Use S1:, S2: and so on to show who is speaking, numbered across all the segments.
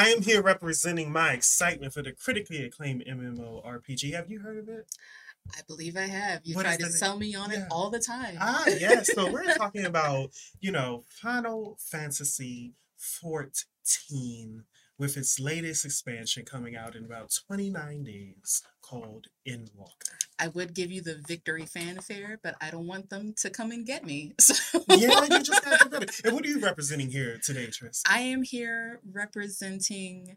S1: I am here representing my excitement for the critically acclaimed MMORPG. Have you heard of it?
S2: I believe I have. You
S1: What
S2: try to
S1: the-
S2: sell me on
S1: yeah.
S2: it all the time.
S1: Ah, yes. So we're talking about, you know, Final Fantasy 14 with its latest expansion coming out in about 29 days called Endwalker.
S2: I would give you the victory fanfare, but I don't want them to come and get me. So
S1: Yeah, you just got to it. And what are you representing here today, Tris?
S2: I am here representing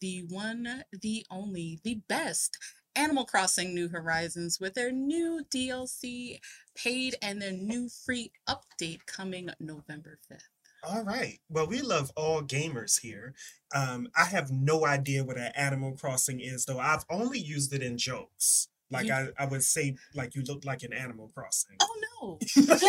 S2: the one, the only, the best Animal Crossing New Horizons with their new DLC paid and their new free update coming November 5th.
S1: All right. Well, we love all gamers here. Um, I have no idea what an Animal Crossing is, though. I've only used it in jokes. Like
S2: You-
S1: I, I would say, like you look like an Animal Crossing.
S2: Oh no.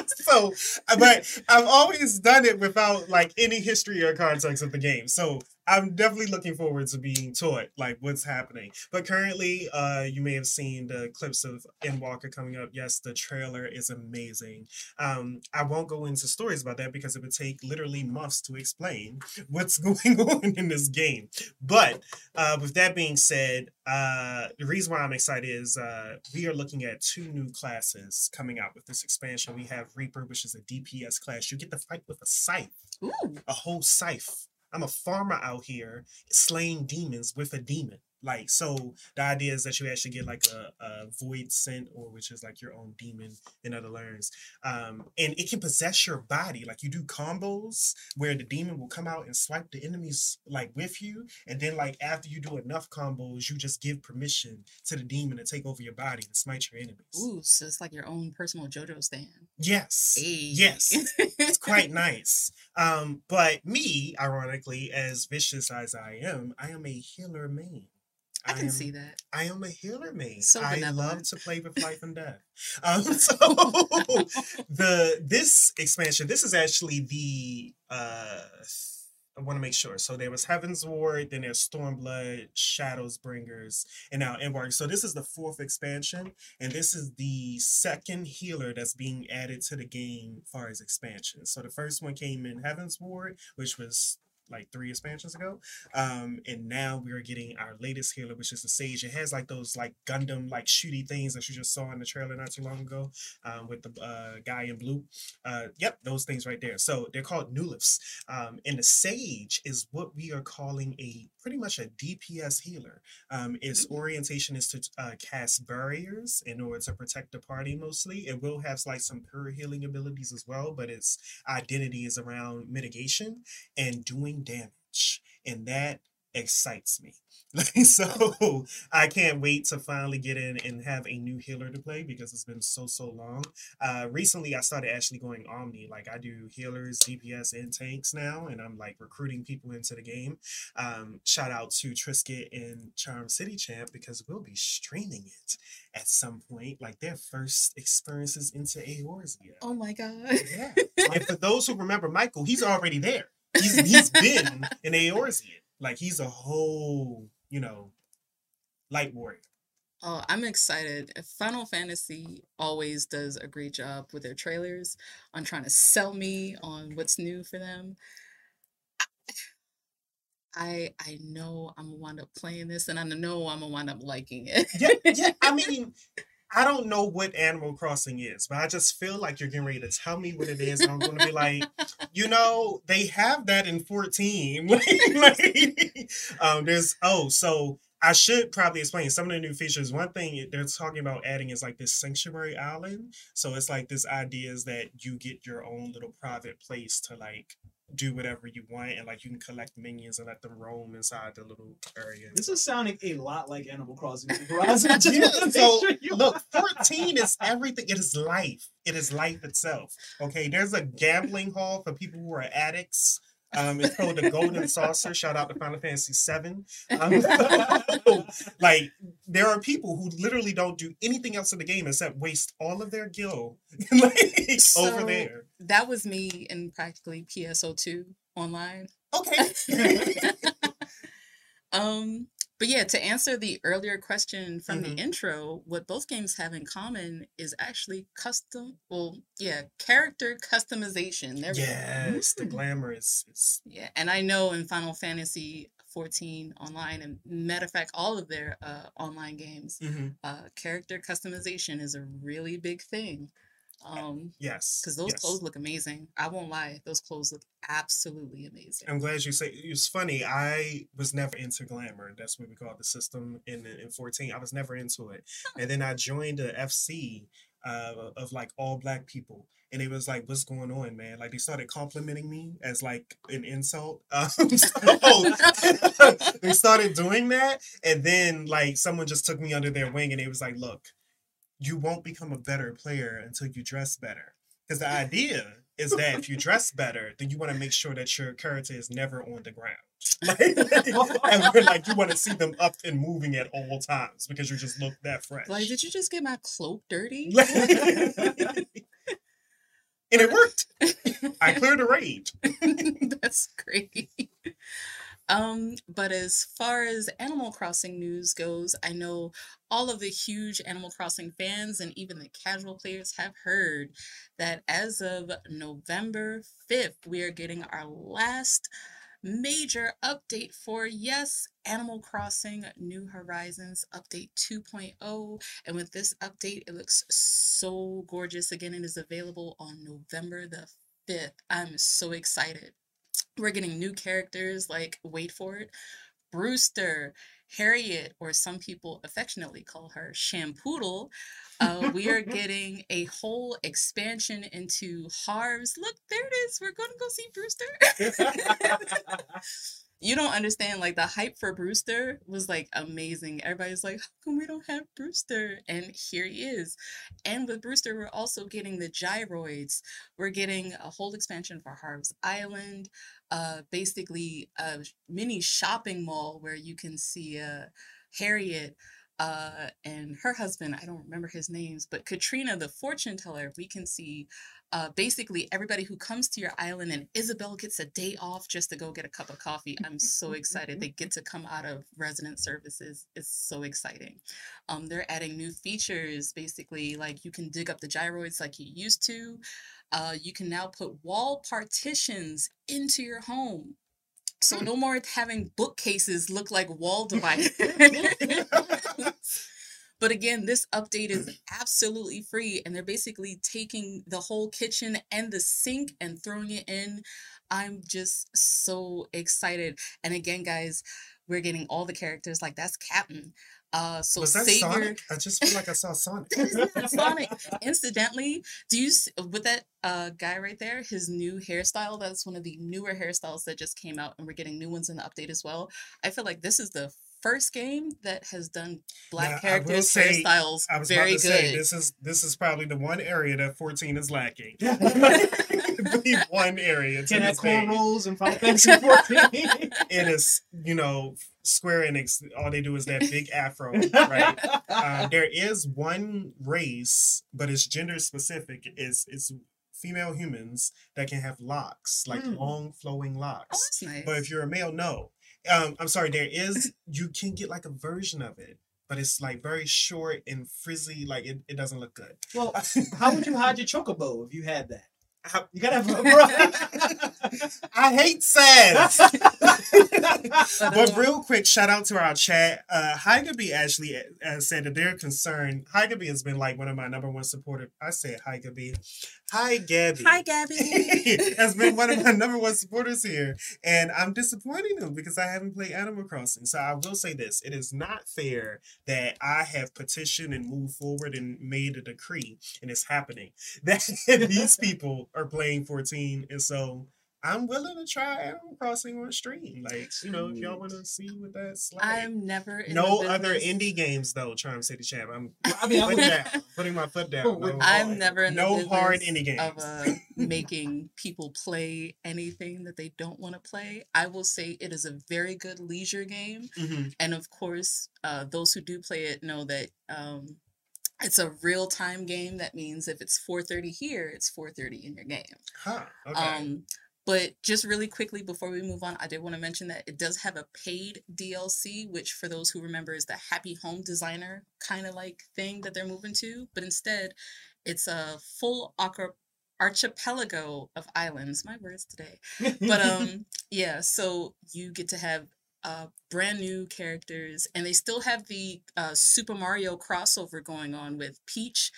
S1: so, uh, but I've always done it without like any history or context of the game. So I'm definitely looking forward to being taught like what's happening. But currently, uh, you may have seen the clips of Endwalker coming up. Yes, the trailer is amazing. Um, I won't go into stories about that because it would take literally months to explain what's going on in this game. But uh, with that being said, uh, the reason why I'm excited is uh, we are looking at two new classes coming out with this expansion. We have Reaper, which is a DPS class. You get to fight with a scythe,
S2: Ooh.
S1: a whole scythe. I'm a farmer out here slaying demons with a demon. Like so, the idea is that you actually get like a, a voidsent, or which is like your own demon in other learns, um, and it can possess your body. Like you do combos where the demon will come out and swipe the enemies like with you, and then like after you do enough combos, you just give permission to the demon to take over your body and smite your enemies.
S2: Ooh, so it's like your own personal JoJo stand.
S1: Yes,
S2: Hey.
S1: yes, it's quite nice. Um, but me, ironically, as vicious as I am, I am a healer main.
S2: I can
S1: am,
S2: see that.
S1: I am a healer main.
S2: So
S1: I love to play with life and death. Um, so the this expansion, this is actually the uh I want to make sure. So there was Heavensward, then there's Stormblood, Shadows Bringers, and now Endwalker. So this is the fourth expansion, and this is the second healer that's being added to the game as far as expansion. So the first one came in Heavensward, which was like three expansions ago. Um, and now we are getting our latest healer, which is the Sage. It has like those like Gundam like shooty things that you just saw in the trailer not too long ago, um, with the uh, guy in blue. Uh, yep, those things right there. So they're called Nouliths. Um, and the Sage is what we are calling a pretty much a DPS healer. Um, its orientation is to uh, cast barriers in order to protect the party mostly. It will have like some pure healing abilities as well, but its identity is around mitigation and doing damage. And that excites me. So I can't wait to finally get in and have a new healer to play because it's been so so long. Uh recently I started actually going omni. Like I do healers, DPS, and tanks now, and I'm like recruiting people into the game. Um shout out to Trisket and Charm City Champ because we'll be streaming it at some point, like their first experiences into Eorzea.
S2: Oh my god.
S1: Yeah. and for those who remember Michael, he's already there. He's he's been in Eorzea. Like he's a whole, you know, light warrior.
S2: Oh, I'm excited. Final Fantasy always does a great job with their trailers on trying to sell me on what's new for them. I I know I'm gonna wind up playing this and I know I'm gonna wind up liking it.
S1: Yeah, yeah. I mean, I don't know what Animal Crossing is, but I just feel like you're getting ready to tell me what it is. And I'm going to be like, you know, they have that in 14. Like, um, there's, oh, so I should probably explain some of the new features. One thing they're talking about adding is like this sanctuary island. So it's like this idea is that you get your own little private place to like do whatever you want and like you can collect minions and let them roam inside the little area.
S3: This is sounding a lot like Animal Crossing New Horizons. I just
S1: Yeah, so look, 14 is everything. It is life. It is life itself. Okay. There's a gambling hall for people who are addicts. Um, it's called the Golden Saucer. Shout out to Final Fantasy VII. Um, so, like, there are people who literally don't do anything else in the game except waste all of their gil like, over there.
S2: that was me in practically PSO2 online.
S1: Okay.
S2: um But yeah, to answer the earlier question from
S1: Mhm.
S2: the intro, what both games have in common is actually custom. Well, yeah, character customization. Go.
S1: Yes, the glamour is, is
S2: Yeah, and I know in Final Fantasy 14 online, and matter of fact, all of their uh, online games,
S1: mhm,
S2: uh, character customization is a really big thing. Um,
S1: yes.
S2: because those
S1: yes.
S2: clothes look amazing. I won't lie, those clothes look absolutely amazing.
S1: I'm glad you say it's funny. I was never into glamour. That's what we call the system in in 14. I was never into it. And then I joined a FC uh, of like all black people. And it was like, what's going on, man? Like they started complimenting me as like an insult. Um, so they started doing that. And then like someone just took me under their wing and it was like, look, you won't become a better player until you dress better. Because the idea is that if you dress better, then you want to make sure that your character is never on the ground. Like, and we're like you want to see them up and moving at all times because you just look that fresh.
S2: Like, did you just get my cloak dirty?
S1: and it worked. I cleared a raid.
S2: That's great. Um, but as far as Animal Crossing news goes, I know all of the huge Animal Crossing fans and even the casual players have heard that as of November 5th, we are getting our last major update for yes animal crossing new horizons update 2.0 and with this update it looks so gorgeous again it is available on november the 5th i'm so excited we're getting new characters like wait for it. Brewster harriet or some people affectionately call her shampoodle uh, we are getting a whole expansion into harv's. Look there it is. We're going to go see brewster you don't understand like the hype for Brewster was like amazing. Everybody's like, how come we don't have Brewster? And here he is. And with Brewster, we're also getting the gyroids. We're getting a whole expansion for Harv's Island, uh, basically a mini shopping mall where you can see uh, Harriet. Uh, and her husband, I don't remember his names, but Katrina, the fortune teller, we can see uh, basically everybody who comes to your island and Isabel gets a day off just to go get a cup of coffee. I'm so excited. They get to come out of resident services. It's so exciting. Um, they're adding new features, basically, like you can dig up the gyroids like you used to. Uh, you can now put wall partitions into your home. So no more having bookcases look like wall dividers. But again, this update is absolutely free, and they're basically taking the whole kitchen and the sink and throwing it in. I'm just so excited. And again, guys, we're getting all the characters. Like that's Captain. Uh, so
S1: Was that
S2: Savior.
S1: Sonic? I just feel like I saw Sonic.
S2: That is not Sonic. Incidentally, do you with that uh guy right there? His new hairstyle. That's one of the newer hairstyles that just came out, and we're getting new ones in the update as well. I feel like this is the first game that has done black
S1: Now, I
S2: characters
S1: say-
S2: hairstyles
S1: I was
S2: very
S1: about to
S2: good.
S1: say this is this is probably the one area that 14 is lacking. the one area to
S3: Can have
S1: this day.
S3: cornrows and Final Fantasy 14.
S1: It is, you know, Square Enix. All they do is that big afro, right? Uh, there is one race, but it's gender specific. Is it's female humans that can have locks, like
S3: Hmm.
S1: long flowing
S2: oh,
S1: locks.
S2: that's nice.
S1: But if you're a male, no. Um, I'm sorry, there is you can get like a version of it, but it's like very short and frizzy, like it, it doesn't look good.
S3: well, how would you hide your chocobo if you had that?
S1: How-
S3: You gotta have a
S1: I hate sass.
S2: But,
S1: real quick, shout out to our chat. Uh Hygaby actually uh, said that they're concerned. Hygaby has been like one of my number one supporters. I said Hygaby. Hi Gabby.
S2: Hi, Gabby.
S1: has been one of my number one supporters here. And I'm disappointing them because I haven't played Animal Crossing. So I will say this it is not fair that I have petitioned and moved forward and made a decree, and it's happening. That these people are playing 14. And so I'm willing to try Animal Crossing on stream. Like, you know, if y'all want to see what that's like.
S2: I'm never in
S1: no
S2: the
S1: other indie games though, Charm City Champ. I'm
S3: I mean, I
S1: putting, down, putting my foot down. No,
S2: I'm never in the
S1: no hard
S2: business
S1: indie games.
S2: of uh, making people play anything that they don't want to play. I will say it is a very good leisure game,
S1: Mhm.
S2: and of course, uh, those who do play it know that um, it's a real time game. That means if it's 4:30 here, it's 4:30 in your game.
S1: Huh. Okay.
S2: Um, But just really quickly before we move on, I did want to mention that it does have a paid DLC, which for those who remember is the Happy Home Designer kind of like thing that they're moving to. But instead, it's a full arch- archipelago of islands. My words today. But um, yeah. So you get to have uh brand new characters, and they still have the uh, Super Mario crossover going on with Peach,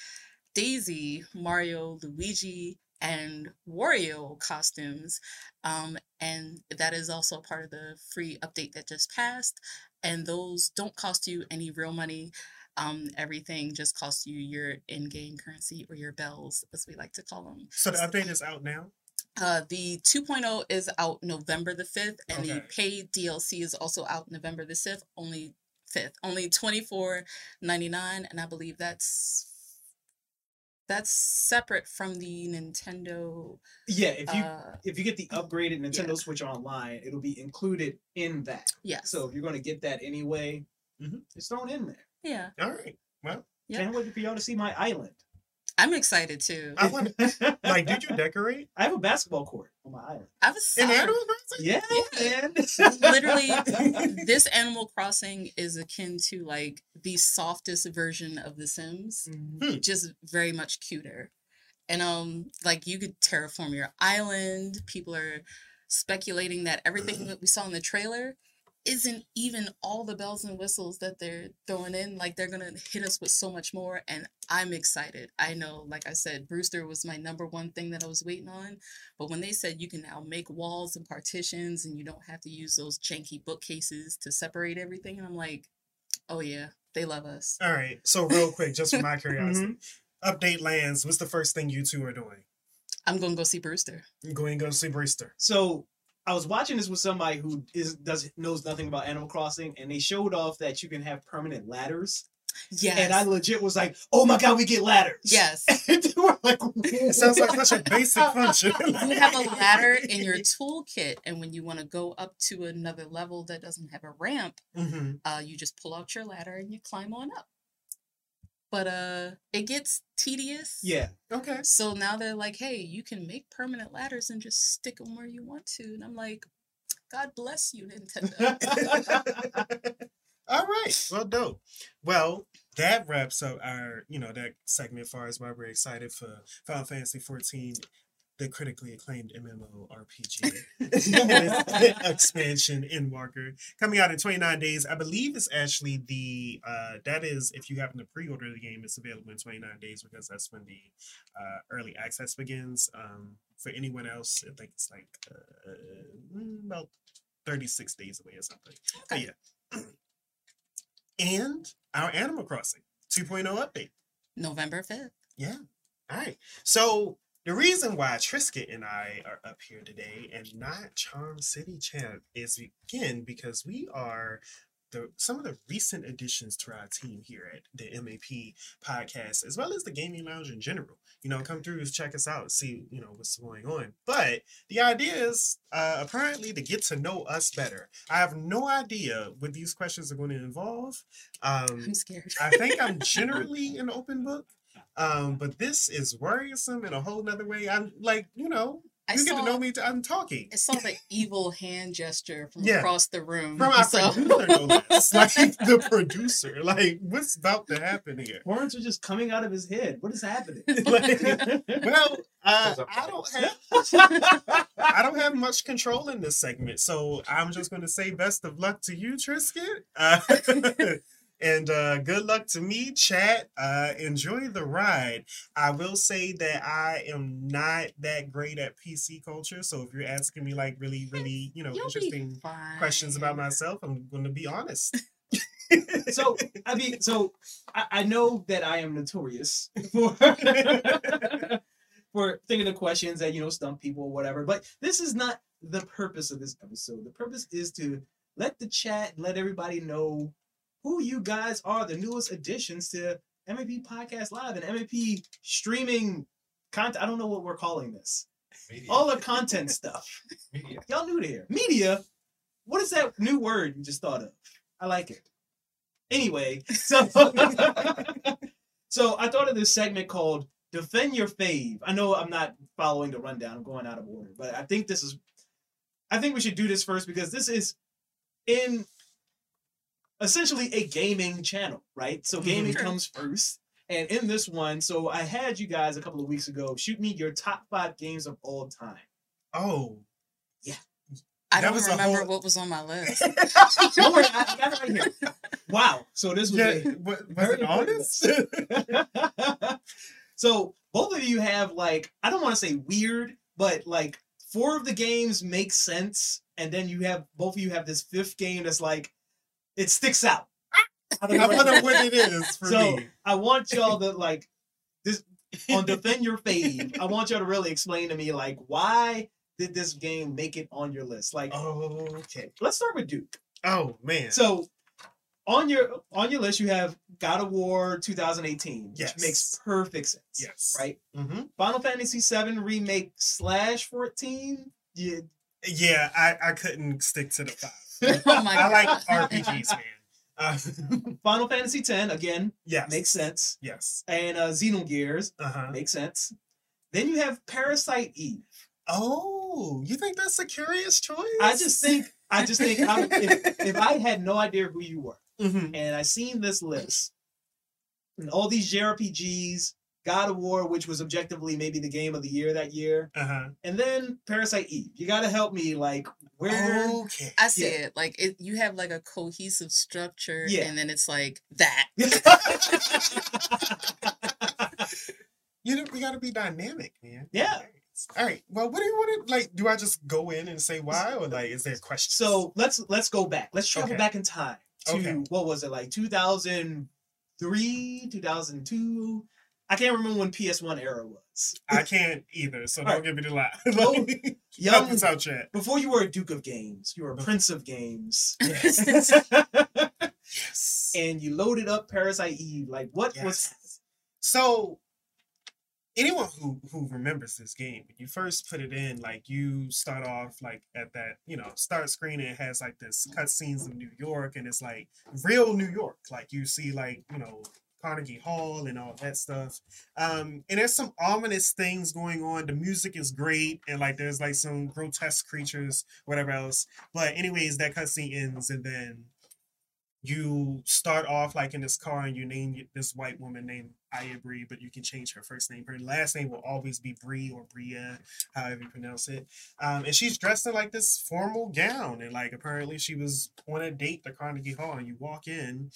S2: Daisy, Mario, Luigi, and Wario costumes. Um, and that is also part of the free update that just passed. And those don't cost you any real money. Um, everything just costs you your in-game currency or your bells, as we like to call them.
S1: So the update is out now.
S2: Uh, the 2.0 is out November the 5th, and the paid DLC is also out November the 5th, only 5th, only 24.99, and I believe that's that's separate from the Nintendo.
S3: yeah, if you
S2: Uh,
S3: if you get the upgraded Nintendo
S2: yeah.
S3: Switch Online, it'll be included in that.
S2: yes.
S3: So if you're going to get that anyway,
S1: Mhm.
S3: it's thrown in there.
S2: yeah,
S1: All right. Well,
S2: Yeah.
S3: Can't wait for y'all to see my island.
S2: I'm excited too.
S1: I want. Like, did you decorate
S3: I have a basketball court on my island.
S2: I was
S1: in. Animal Crossing?
S3: Yeah,
S2: Yeah.
S3: man.
S2: literally this Animal Crossing is akin to like the softest version of The Sims.
S1: Hmm.
S2: just very much cuter. And um like you could terraform your island. People are speculating that everything that we saw in the trailer isn't even all the bells and whistles that they're throwing in. Like they're gonna hit us with so much more and I'm excited. I know, like I said, Brewster was my number one thing that I was waiting on. But when they said you can now make walls and partitions and you don't have to use those janky bookcases to separate everything, and I'm like, oh yeah, they love us.
S1: All right. So real quick, just for my curiosity, mm-hmm. update lands. What's the first thing you two are doing?
S2: I'm gonna go see Brewster.
S1: You going to go see Brewster?
S3: So I was watching this with somebody who is does knows nothing about Animal Crossing, and they showed off that you can have permanent ladders.
S2: Yes.
S3: And I legit was like, "Oh my god, we get ladders!"
S2: yes.
S3: and they were like,
S1: It sounds like such a basic function.
S2: you have a ladder in your toolkit, and when you want to go up to another level that doesn't have a ramp,
S1: hmm
S2: uh, you just pull out your ladder and you climb on up. But uh, it gets tedious.
S3: Yeah,
S1: Okay.
S2: So now they're like, hey, you can make permanent ladders and just stick them where you want to. And I'm like, God bless you, Nintendo.
S1: All right. Well, dope. Well, that wraps up our, you know, that segment as far as why we're excited for Final Fantasy 14, the critically acclaimed MMORPG expansion Endwalker, coming out in 29 days. I believe it's actually the, uh, that is, if you happen to pre order the game, it's available in 29 days because that's when the uh, early access begins. Um, for anyone else, I think it's like uh, about 36 days away or something. But yeah. and our Animal Crossing 2.0 update.
S2: November 5th.
S1: Yeah. All right. So the reason why Trisket and I are up here today and not Charm City Champ is again because we are the some of the recent additions to our team here at the MAP podcast, as well as the gaming lounge in general. You know, come through, check us out, see you know what's going on. But the idea is uh, apparently to get to know us better. I have no idea what these questions are going to involve. Um,
S2: I'm scared.
S1: I think I'm generally an open book. Um, but this is worrisome in a whole nother way. I'm like, you know,
S2: I
S1: you get to know me. To, I'm talking
S2: I saw the evil hand gesture from
S1: Yeah.
S2: across the room.
S1: from our
S2: so-
S1: producer, no less. like the producer. Like, what's about to happen here?
S3: horns are just coming out of his head. What is happening?
S1: Like, well, uh, I don't have I don't have much control in this segment, so I'm just going to say best of luck to you, Trisket. Uh, and uh, good luck to me, chat. Uh, enjoy the ride. I will say that I am not that great at PC culture, so if you're asking me like really, really, you know,
S2: You'll
S1: interesting questions about myself, I'm going to be honest.
S3: so I mean, so I, I know that I am notorious for for thinking of questions that you know stump people or whatever. But this is not the purpose of this episode. The purpose is to let the chat, let everybody know who you guys are, the newest additions to MAP Podcast Live and MAP streaming content. I don't know what we're calling this.
S4: Media.
S3: All the content stuff.
S4: Media.
S3: Y'all new to here. Media. What is that new word you just thought of? I like it. Anyway, so so I thought of this segment called defend your fave. I know I'm not following the rundown. I'm going out of order, but I think this is. I think we should do this first because this is in essentially a gaming channel, right? So mm-hmm. gaming
S2: Sure.
S3: comes first. And in this one, so I had you guys a couple of weeks ago shoot me your top five games of all time.
S1: Oh. Yeah.
S2: I
S1: That
S2: don't
S1: was
S2: remember
S1: whole-
S2: what was on my list.
S3: Don't worry, I got it right here. Wow. So this was
S1: yeah,
S3: a
S1: what, was
S3: very
S1: it honest?
S3: so both of you have like I don't want to say weird, but like four of the games make sense, and then you have both of you have this fifth game that's like it sticks out. I don't
S1: I
S3: know
S1: what it is for
S3: so
S1: me.
S3: I want y'all to like this on defend your fave. I want y'all to really explain to me like why did this game make it on your list? Like
S1: Okay.
S3: let's start with Duke.
S1: Oh man.
S3: So on your on your list you have God of War 2018, which
S1: Yes.
S3: makes perfect sense.
S1: yes.
S3: Right?
S1: Mm-hmm.
S3: Final Fantasy VII remake slash 14. Yeah.
S1: Yeah, I, I couldn't stick to the five.
S2: oh my
S1: I like RPGs, man. Uh,
S3: Final Fantasy 10 again
S1: yes.
S3: makes sense.
S1: Yes.
S3: And uh Xenogears
S1: Uh huh.
S3: makes sense. Then you have Parasite Eve.
S1: Oh, you think that's a curious choice?
S3: I just think I just think I, if, if I had no idea who you were
S1: Mhm.
S3: and I seen this list and all these JRPGs, God of War, which was objectively maybe the game of the year that year,
S1: Uh huh.
S3: and then Parasite Eve. You got to help me, like where?
S1: Okay.
S2: I see
S3: Yeah.
S2: it. Like it, you have like a cohesive structure,
S3: Yeah.
S2: and then it's like that.
S1: You know, we got to be dynamic, man.
S3: Yeah.
S1: All right. Well, what do you want to like? Do I just go in and say why, or like, is there questions?
S3: so let's let's go back. Let's travel
S1: Okay.
S3: back in time to
S1: Okay.
S3: what was it like 2003, 2002? I can't remember when PS1 era was.
S1: I can't either. So don't
S3: right.
S1: give me the lie.
S3: Well, Young,
S1: out, chat.
S3: before you were a Duke of Games, you were a Prince of Games.
S1: Yes. Yes.
S3: and you loaded up Parasite Eve. Like what was
S1: So anyone who who remembers this game, when you first put it in, like you start off like at that, you know, start screen and it has like this cutscenes of New York and it's like real New York. Like you see like, you know, Carnegie Hall and all that stuff. Um, and there's some ominous things going on. The music is great, and like there's like some grotesque creatures, whatever else. But anyways, that cutscene ends, and then you start off like in this car and you name this white woman named Aya Bree, but you can change her first name. Her last name will always be Bree or Bria, however you pronounce it. Um, and she's dressed in like this formal gown, and like apparently she was on a date to Carnegie Hall. And you walk in,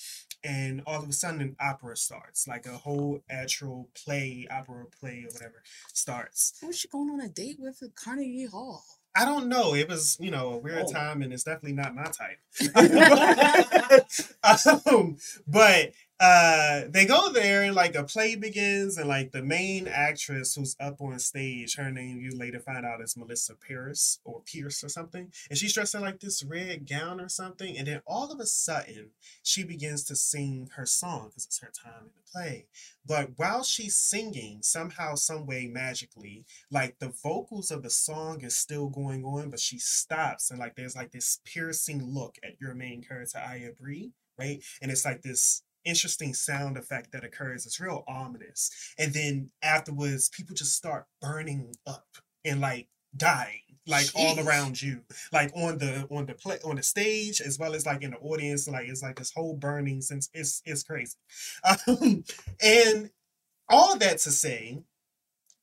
S1: and all of a sudden an opera starts, like a whole actual play, opera play or whatever starts.
S2: Who was she going on a date with at Carnegie Hall?
S1: I don't know. It was, you know, a weird
S3: Oh.
S1: time, and it's definitely not my type. um, but uh, they go there, and like a play begins, and like the main actress who's up on stage, her name you later find out is Melissa Pierce or Pierce or something, and she's dressed in like this red gown or something, and then all of a sudden she begins to sing her song because it's her time in the play. But while she's singing, somehow, some way, magically, like the vocals of the song is still going on, but she stops and like there's like this piercing look at your main character, Aya Bree, right? And it's like this interesting sound effect that occurs. It's real ominous. And then afterwards, people just start burning up and like dying. Like all around you, like on the on the play on the stage as well as like in the audience, like it's like this whole burning since it's it's crazy, um, and all that to say,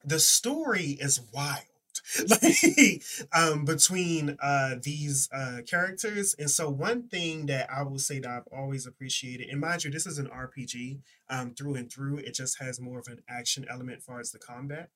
S1: the story is wild like um between uh these uh characters and so one thing that i will say that i've always appreciated and mind you this is an rpg um through and through it just has more of an action element as far as the combat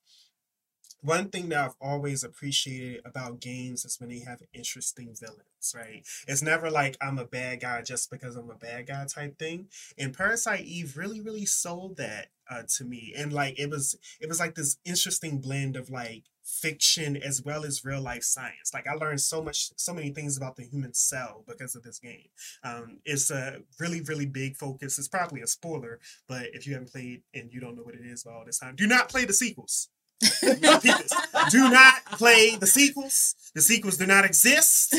S1: one thing that I've always appreciated about games is when they have interesting villains, right? It's never like I'm a bad guy just because I'm a bad guy type thing. And Parasite Eve really, really sold that uh, to me. And like it was, it was like this interesting blend of like fiction as well as real life science. Like I learned so much, so many things about the human cell because of this game. Um, it's a really, really big focus. It's probably a spoiler, but if you haven't played and you don't know what it is by all this time, do not play the sequels. Do not play the sequels. The sequels do not exist.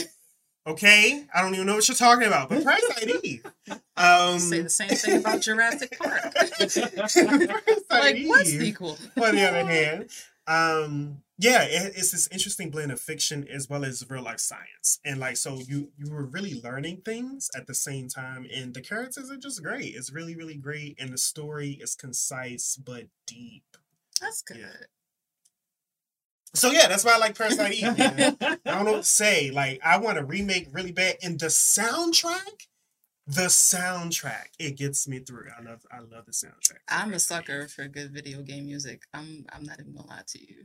S1: Okay, I don't even know what you're talking about, but Price ID. Um,
S2: Say the same thing about Jurassic Park. Like, what sequel?
S1: on the other hand, um, yeah, it, it's this interesting blend of fiction as well as real life science, and like so you you were really learning things at the same time, and the characters are just great. It's really really great, and the story is concise but deep.
S2: That's good.
S1: Yeah. So yeah, that's why I like Parasite Eve. I don't know what to say. Like I want to remake really bad, and the soundtrack, the soundtrack, it gets me through. I love I love the soundtrack.
S2: I'm a sucker for good video game music. I'm I'm not even gonna lie to you.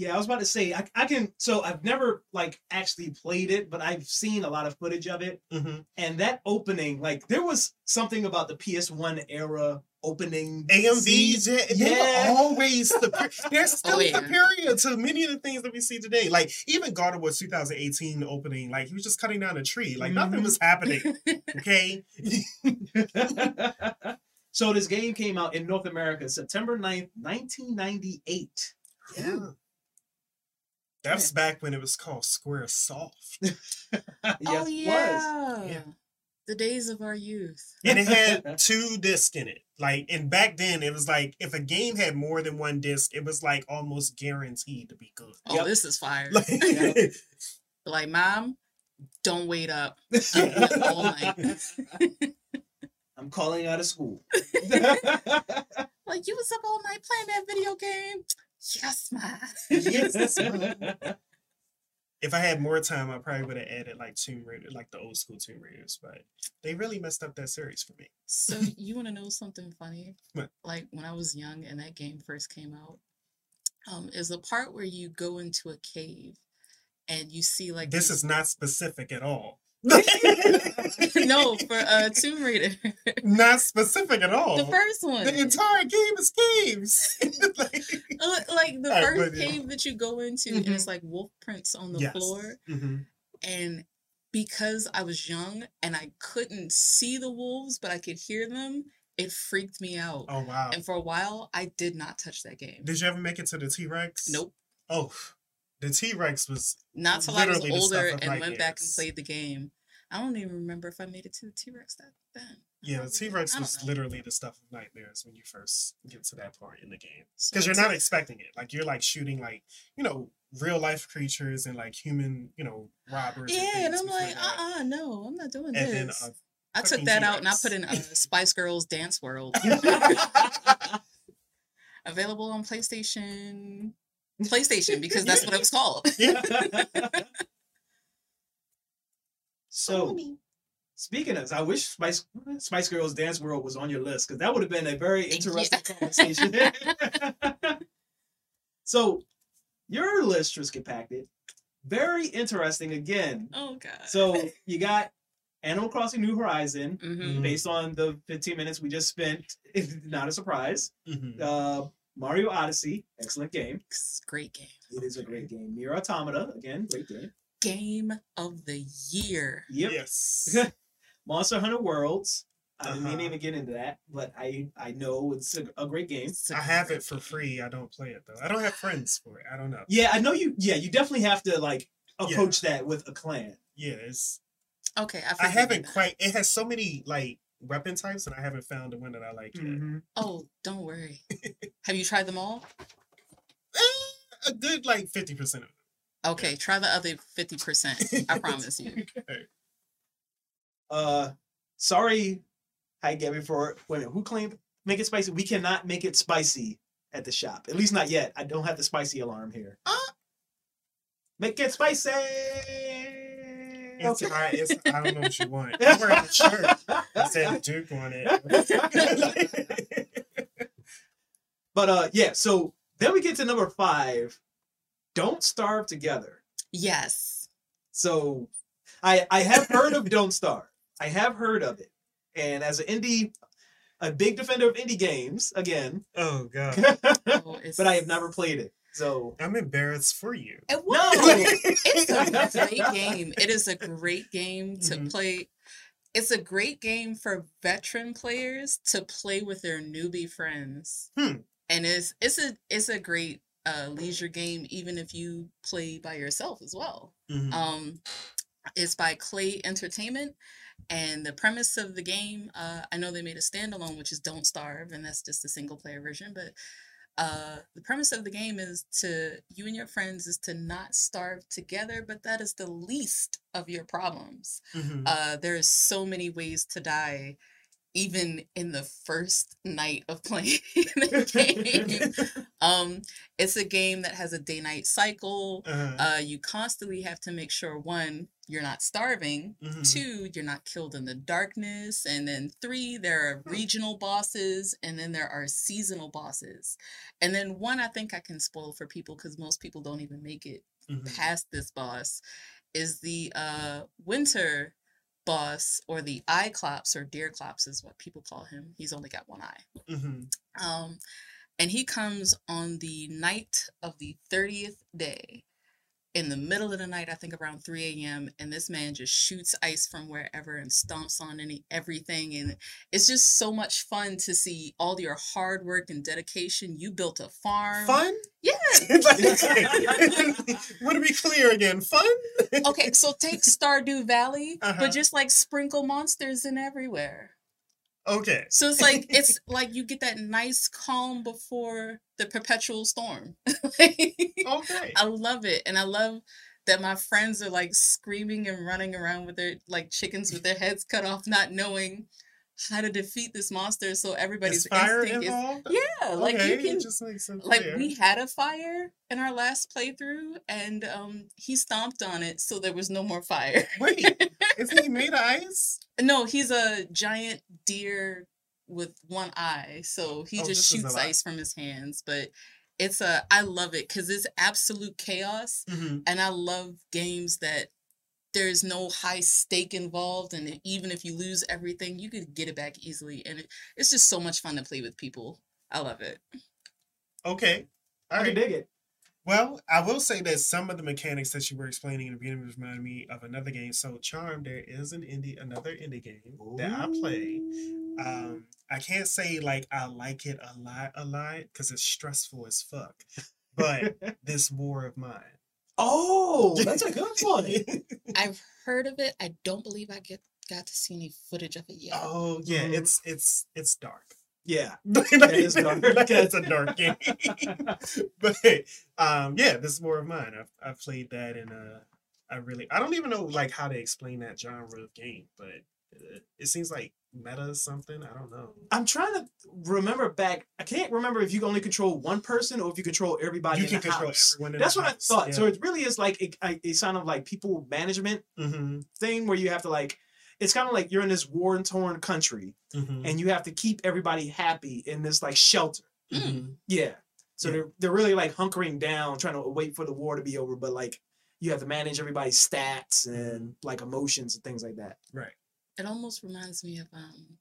S3: Yeah, I was about to say I, I can. So I've never like actually played it, but I've seen a lot of footage of it.
S1: Mhm.
S3: And that opening, like there was something about the PS1 era opening
S1: AMVs,
S3: scene.
S1: yeah, they
S3: Yeah.
S1: were always the they're still
S2: Oh, yeah.
S1: superior to many of the things that we see today. Like even God of War 2018 opening, like he was just cutting down a tree, like nothing
S3: Mhm.
S1: was happening. Okay,
S3: so this game came out in North America September 9th, 1998.
S1: yeah. That's back when it was called Square Soft.
S3: Oh, yes,
S2: oh
S3: it was.
S2: yeah.
S1: Yeah.
S2: The days of our youth.
S1: and it had two discs in it. Like, and back then it was like if a game had more than one disc, it was like almost guaranteed to be good.
S2: Oh,
S3: Yep.
S2: this is fire.
S1: Like,
S3: Yep.
S2: Like, mom, don't wait up. all night.
S3: I'm calling out of school.
S2: Like, you was up all night playing that video game. Yes, ma.
S1: Yes, if I had more time, I probably would have added like Tomb Raider, like the old school Tomb Raiders, but they really messed up that series for me.
S2: So you want to know something funny?
S1: What?
S2: Like when I was young and that game first came out, um, is the part where you go into a cave and you see like
S1: This is not specific at all.
S2: no for uh Tomb Raider,
S1: not specific at all.
S2: the first one,
S1: The entire game is caves. Like-
S2: Uh, like the first
S1: yeah.
S2: cave that you go into,
S1: Mhm.
S2: and it's like wolf prints on the
S1: Yes.
S2: floor,
S1: Mhm.
S2: and because I was young and I couldn't see the wolves, but I could hear them, it freaked me out.
S1: Oh wow!
S2: And for a while, I did not touch that game.
S1: Did you ever make it to the T Rex?
S2: Nope.
S1: Oh, the T Rex was
S2: Not till I was
S1: Literally the stuff
S2: older and went back and played the game. I don't even remember if I made it to the T Rex that then.
S1: yeah. The T Rex was
S2: know.
S1: literally the stuff of nightmares when you first get to that part in the game because you're not expecting it. Like you're like shooting like you know real life creatures and like human you know robbers.
S2: Yeah, and
S1: things
S2: I'm like, uh uh no, I'm not doing
S1: And then
S2: this.
S1: uh,
S2: I took that out and I
S1: T-Rex.
S2: put in uh, Spice Girls Dance World. Available on PlayStation. PlayStation, because that's what it was called.
S3: so speaking of, I wish Spice Spice Girls Dance World was on your list because that would have been a very interesting conversation. so your list, Trish compacted, very interesting again.
S2: Oh god.
S3: So you got Animal Crossing New Horizon,
S2: hmm
S3: based on the 15 minutes we just spent. It's not a surprise.
S1: mhm.
S3: Uh, Mario Odyssey, excellent game.
S2: Great game.
S3: It is a great game. Nier Automata, again, great game.
S2: Game of the year.
S3: Yep.
S1: Yes.
S3: Monster Hunter Worlds. I didn't
S1: Uh-huh.
S3: even get into that, but I I know it's a, a great game.
S2: It's a
S1: I have it for
S2: game.
S1: free. I don't play it though. I don't have friends for it. I don't know.
S3: Yeah, I know you. Yeah, you definitely have to like approach that with a clan.
S1: Yeah, it's
S2: Okay, I,
S1: I haven't quite. It has so many like weapon types, and I haven't found the one that I like yet.
S3: Mm-hmm.
S2: Oh, don't worry. have you tried them all?
S1: A good like fifty percent of them.
S2: Okay, try the other 50%. I promise you.
S1: Okay.
S3: Uh, sorry, hi Gabby for wait a minute, who claimed make it spicy? We cannot make it spicy at the shop. At least not yet. I don't have the spicy alarm here.
S1: Ah.
S3: Make it spicy.
S1: It's, I, it's, I don't know what you want. I'm wearing a shirt that said Duke on it.
S3: But uh, yeah. So then we get to number five. Don't starve together.
S2: Yes.
S3: So I I have heard of Don't Starve. I have heard of it. And as an indie, a big defender of indie games, again,
S1: oh god,
S2: Oh,
S3: but I have never played it. So
S1: I'm embarrassed for you.
S2: It
S3: No!
S2: it's a great game. It is a great game to
S1: Mhm.
S2: play. It's a great game for veteran players to play with their newbie friends.
S1: Hmm.
S2: And it's it's a it's a great uh, leisure game even if you play by yourself as well.
S1: Mhm.
S2: Um, It's by Klei Entertainment. And the premise of the game, uh, I know they made a standalone, which is Don't Starve, and that's just a single player version. But uh, the premise of the game is to you and your friends is to not starve together, but that is the least of your problems.
S1: Mhm.
S2: Uh, there's so many ways to die, even in the first night of playing the game. um, it's a game that has a day-night cycle.
S1: Uh,
S2: Uh, you constantly have to make sure one, you're not starving.
S1: mhm.
S2: Two, you're not killed in the darkness. And then three, there are regional bosses, and then there are seasonal bosses. And then one, I think I can spoil for people because most people don't even make it
S1: Mhm.
S2: past this boss, is the uh, winter boss or the eye clops or Deerclops is what people call him. He's only got one eye.
S1: Mhm.
S2: Um, and he comes on the night of the 30th day in the middle of the night, I think around 3 a.m. And this man just shoots ice from wherever and stomps on any everything. And it's just so much fun to see all your hard work and dedication. You built a farm.
S1: Fun?
S2: Yeah.
S1: Want to be clear again? Fun?
S2: Okay, so take Stardew Valley,
S1: Uh-huh.
S2: but just like sprinkle monsters in everywhere.
S1: Okay.
S2: So it's like it's like you get that nice calm before the perpetual storm.
S1: Okay.
S2: I love it. And I love that my friends are like screaming and running around with their like chickens with their heads cut off, not knowing how to defeat this monster. So everybody's
S1: Is fire
S2: instinct is
S1: involved?
S2: yeah, like
S1: okay,
S2: you can
S1: it just makes sense.
S2: like we had a fire in our last playthrough and um he stomped on it so there was no more fire.
S1: Wait, isn't he made of ice?
S2: no, he's a giant deer with one eye. So he
S1: Oh,
S2: just
S1: this is a
S2: shoots ice from his hands, but it's a I love it cuz it's absolute chaos
S1: Mm-hmm.
S2: and I love games that there's no high stake involved and even if you lose everything you could get it back easily and it, it's just so much fun to play with people i love it
S1: Okay. All
S3: I can
S1: right.
S3: dig it.
S1: Well, I will say that some of the mechanics that you were explaining in the beginning reminded me of another game. So, Charm, there is an indie, another indie game that I play. Um, I can't say like I like it a lot, a lot, because it's stressful as fuck. But this war of mine.
S3: oh, that's a good one.
S2: i've heard of it i don't believe i get got to see any footage of it yet
S1: oh yeah,
S3: Mhm.
S1: it's it's it's dark.
S3: Yeah.
S1: Like,
S3: is dark.
S1: like, it's a dark game. but um, yeah, this is more of mine. I've I've played that and uh, I really I don't even know like how to explain that genre of game, but it, it seems like meta something. I don't know.
S3: I'm trying to remember back. I can't remember if you only control one person or if you control everybody
S1: you
S3: in
S1: can
S3: the
S1: control
S3: house.
S1: everyone.
S3: That's what I
S1: house.
S3: thought. So it really is like a, a, a sign of like people management
S1: Mhm,
S3: thing where you have to like. It's kind of like you're in this war torn country
S1: mhm,
S3: and you have to keep everybody happy in this like shelter.
S1: mhm.
S3: Yeah. So
S1: Yeah.
S3: they're they're really like hunkering down, trying to wait for the war to be over, but like you have to manage everybody's stats and like emotions and things like that. Right.
S2: It almost reminds me of um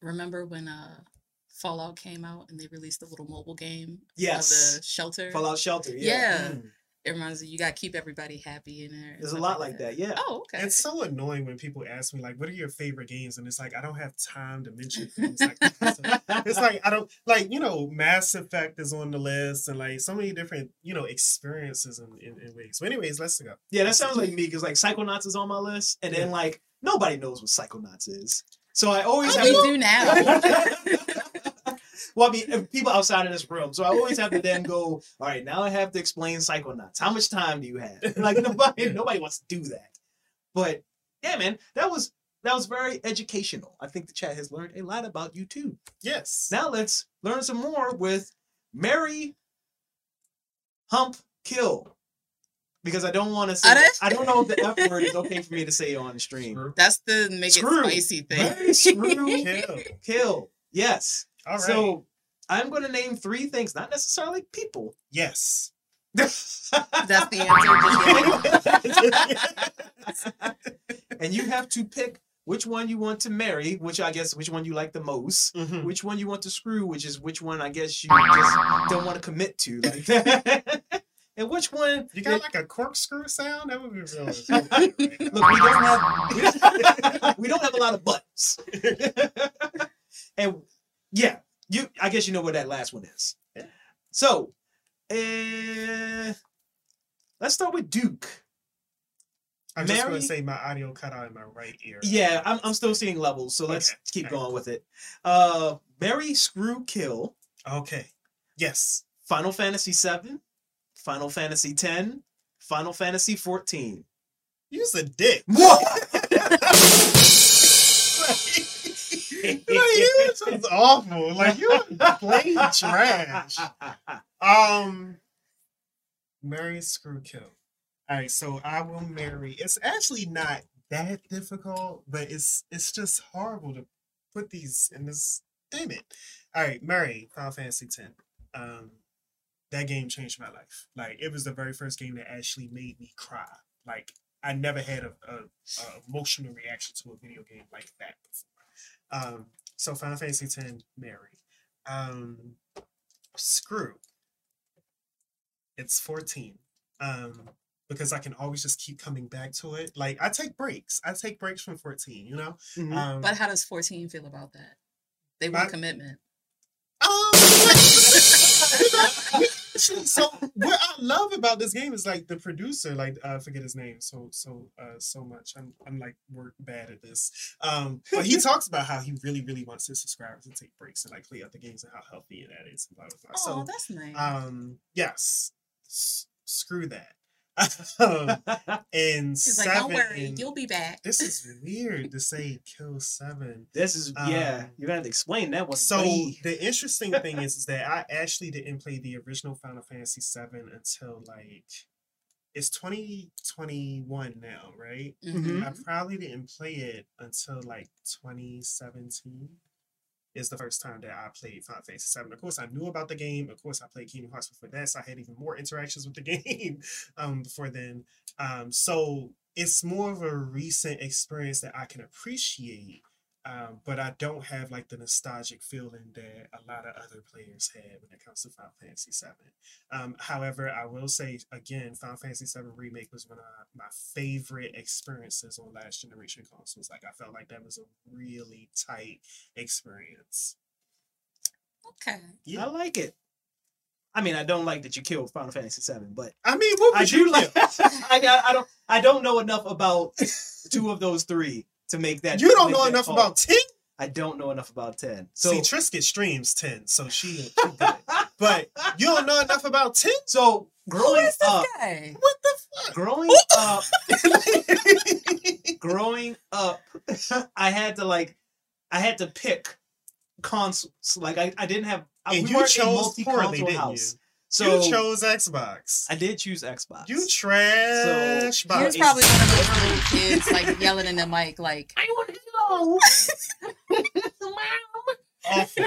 S2: remember when uh fallout came out and they released a little mobile game of
S3: Yes.
S2: the shelter
S3: Fallout Shelter. Yeah.
S2: yeah
S1: Mm.
S2: It reminds me you got to keep everybody happy in there and
S3: There's a lot like that. Yeah.
S2: oh okay
S1: It's so annoying when people ask me like, "What are your favorite games?" And it's like I don't have time to mention things like that. It's like I don't like you know Mass Effect is on the list and like so many different you know experiences in, in, in ways. So, anyways, let's go.
S3: Yeah, that sounds like me because like Psychonauts is on my list, and then like nobody knows what Psychonauts is, so I always
S2: Oh,
S3: have
S2: we
S3: to.
S2: do now
S3: well, I mean, people outside of this room, so I always have to then go. All right, now I have to explain Psychonauts. How much time do you have? Like nobody, nobody wants to do that. But yeah, man, that was that was very educational. I think the chat has learned a lot about you too.
S1: Yes.
S3: Now let's learn some more with Mary Hump Kill. Because I don't want to say
S2: Are?
S3: I don't know if the F word is okay for me to say on the stream.
S2: that's the make
S3: Screw.
S2: it spicy thing
S3: Mary Screw
S1: Kill.
S3: Kill. Yes.
S1: All right.
S3: So I'm gonna name three things, not necessarily people.
S1: yes.
S2: that's the answer
S3: and you have to pick which one you want to marry, which I guess which one you like the most.
S1: Mhm.
S3: which one you want to screw, which is which one I guess you just don't want to commit to. Like that. and which one
S1: You got like a corkscrew sound? That would be real.
S3: look, we don't have we don't, we don't have a lot of buttons. and you I guess you know where that last one is.
S1: Yeah.
S3: So uh, let's start with Duke.
S1: I'm just gonna say my audio cut out in my right ear.
S3: Yeah, I'm, I'm still seeing levels, so let's keep going with it. Uh, Mary Screw Kill,
S1: Okay. Yes.
S3: Final Fantasy VII, Final Fantasy X, Final Fantasy 14.
S1: Use a dick. like, you just awful. Like you plain trash. Um, marry, screw, kill. All right, so I will marry. It's actually not that difficult, but it's it's just horrible to put these in this. Damn it! All right, marry Final Fantasy X. Um, that game changed my life. Like it was the very first game that actually made me cry. Like I never had a, a, a emotional reaction to a video game like that before. Um, so Final Fantasy X, Mary. Um, screw. It's 14. Um, because I can always just keep coming back to it. Like I take breaks. I take breaks from 14, you know?
S3: Mhm.
S1: Um,
S2: But how does 14 feel about that? They
S1: My-
S2: want commitment.
S1: Um, actually, so what I love about this game is like the producer, like I forget his name so so uh so much. I'm I'm like work bad at this. Um, but he talks about how he really really wants his subscribers to take breaks and like play other games and how healthy that is and blah blah blah.
S2: Oh,
S1: so
S2: that's nice.
S1: um, yes, S- screw that. um, and
S2: He's like,
S1: seven.
S2: don't worry, you'll be back.
S1: this is weird to say kill seven.
S3: this is, yeah,
S1: Um,
S3: you're going to have to explain that one.
S1: So
S3: buddy.
S1: the interesting thing is, is that I actually didn't play the original Final Fantasy seven until like it's 2021 now, right?
S2: Mhm.
S1: I probably didn't play it until like 2017 is the first time that I played Final Fantasy VII. Of course, I knew about the game. Of course, I played Kingdom Hearts before that, so I had even more interactions with the game um, before then. Um, so it's more of a recent experience that I can appreciate, um, but I don't have like the nostalgic feeling that a lot of other players had when it comes to Final Fantasy VII. Um, however, I will say again, Final Fantasy VII Remake was one of my favorite experiences on last generation consoles. Like I felt like that was a really tight experience.
S2: Okay.
S3: I like it. I mean, I don't like that you killed Final Fantasy VII, but
S1: I mean, what would
S3: do
S1: you
S3: like.
S1: like?
S3: I, I, I don't. I don't know enough about two of those three to make that.
S1: You don't know enough
S3: call.
S1: about ten.
S3: I don't know enough about ten. So,
S1: See, Trisket streams ten, so she, she good. But you don't know enough about ten.
S3: so growing
S2: is this
S3: up,
S2: guy?
S1: What the fuck?
S3: growing up, growing up, I had to like, I had to pick consoles. Like I, I didn't have.
S1: And
S3: we
S1: you
S3: weren't a
S1: chose poorly,
S3: multi-console
S1: didn't
S3: house.
S1: you?
S3: So
S1: you chose Xbox.
S3: I did choose Xbox.
S1: You trash
S3: So-
S2: He was probably one of those little kids like yelling in the mic, like,
S3: I want to go, know.
S1: awful.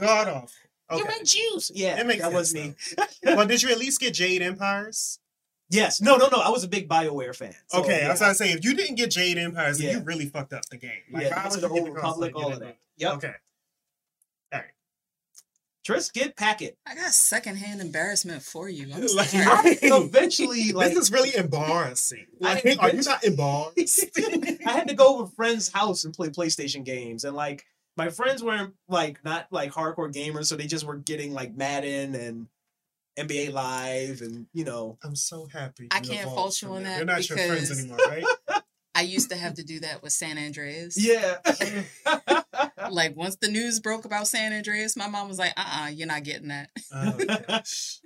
S1: God awful.
S3: You
S1: Okay.
S3: make juice. Yeah,
S1: It makes
S3: that was
S1: sense,
S3: me.
S1: well, did you at least get Jade Empires?
S3: Yes. No, no, no. I was a big BioWare fan. So,
S1: okay,
S3: yeah.
S1: I was gonna say if you didn't get Jade Empires, then
S3: Yeah.
S1: you really fucked up the game. Like,
S3: yeah,
S1: how
S3: Knights
S1: would
S3: of the Old
S1: get the console
S3: Republic, all of that. Yep.
S1: Okay.
S3: Trisket Packet.
S2: I got secondhand embarrassment for you. I'm
S1: Like,
S2: sorry.
S1: Right.
S3: Eventually, like
S1: this is really embarrassing. Like,
S3: didn't-
S1: are you not embarrassed?
S3: I had to go over a friend's house and play PlayStation games, and like my friends weren't like not like hardcore gamers, so they just were getting like Madden and NBA Live, and you know,
S1: I'm so happy.
S2: I can't fault you on
S1: that.
S2: that
S1: They're not your friends anymore, right?
S2: I used to have to do that with San Andreas.
S3: yeah.
S2: Like once the news broke about San Andreas, my mom was like, uh uh-uh, uh, you are not getting that.
S1: Oh, gosh.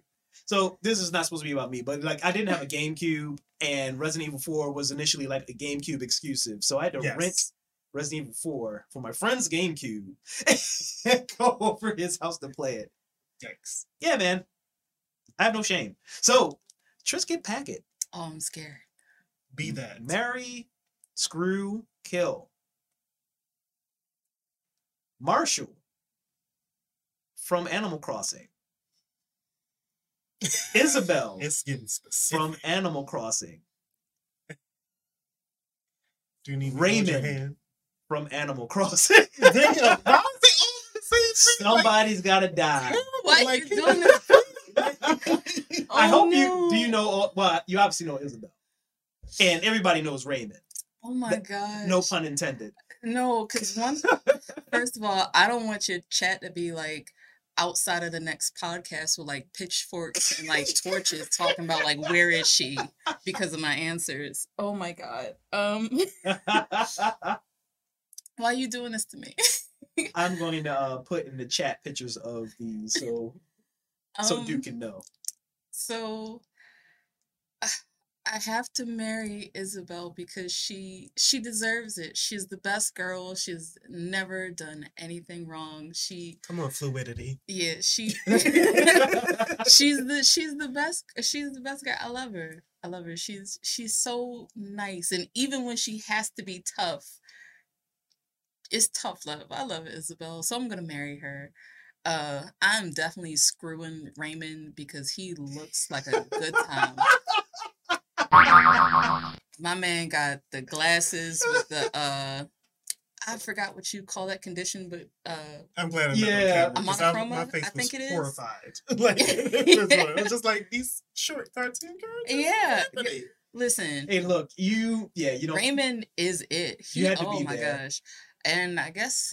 S3: so this is not supposed to be about me, but like I didn't have a GameCube, and Resident Evil 4 was initially like a GameCube exclusive, so I had to
S1: Yes.
S3: rent Resident Evil 4 for my friend's GameCube and go over his house to play it.
S1: Yikes.
S3: Yeah, man. I have no shame. So, Trisket Packet,
S2: Oh, I'm scared.
S1: Be that.
S3: marry, screw, kill. Marshall from Animal Crossing. Isabelle
S1: It's getting specific.
S3: from Animal Crossing.
S1: Do you need me to
S3: Raymond.
S1: hand?
S3: From Animal Crossing.
S1: Damn, why is they all the same thing? Like,
S3: Somebody's gotta die.
S2: Why
S1: like,
S2: you doing this?
S3: I
S2: Oh,
S3: hope you do you know all, well, you obviously know Isabelle. And everybody knows Raymond.
S2: Oh my god.
S3: No pun intended.
S2: No, because one, first of all, I don't want your chat to be like, outside of the next podcast with like pitchforks and like torches talking about like where is she because of my answers. Oh my god. Um why are you doing this to me?
S3: I'm going to uh, put in the chat pictures of these so so
S2: Um,
S3: Duke can know.
S2: So I have to marry Isabelle because she she deserves it. She's the best girl. She's never done anything wrong. She
S1: Come on, fluidity.
S2: yeah, she she's the she's the best she's the best guy. I love her. I love her. She's she's so nice and even when she has to be tough, it's tough love. I love Isabelle, so I'm gonna marry her. Uh, I'm definitely screwing Raymond because he looks like a good time. My man got the glasses with the uh, I forgot what you call that condition, but uh,
S1: I'm glad I'm
S3: Yeah.
S1: not on camera, 'cause
S2: A
S1: I-
S2: monochroma,
S1: my face
S2: I think
S1: was
S2: it is.
S1: horrified. like it was just like these short cartoon characters.
S2: Yeah. Listen,
S3: Hey, look, you yeah, you know
S2: Raymond is it. He,
S3: You had to
S2: oh
S3: be
S2: my
S3: there.
S2: gosh. And I guess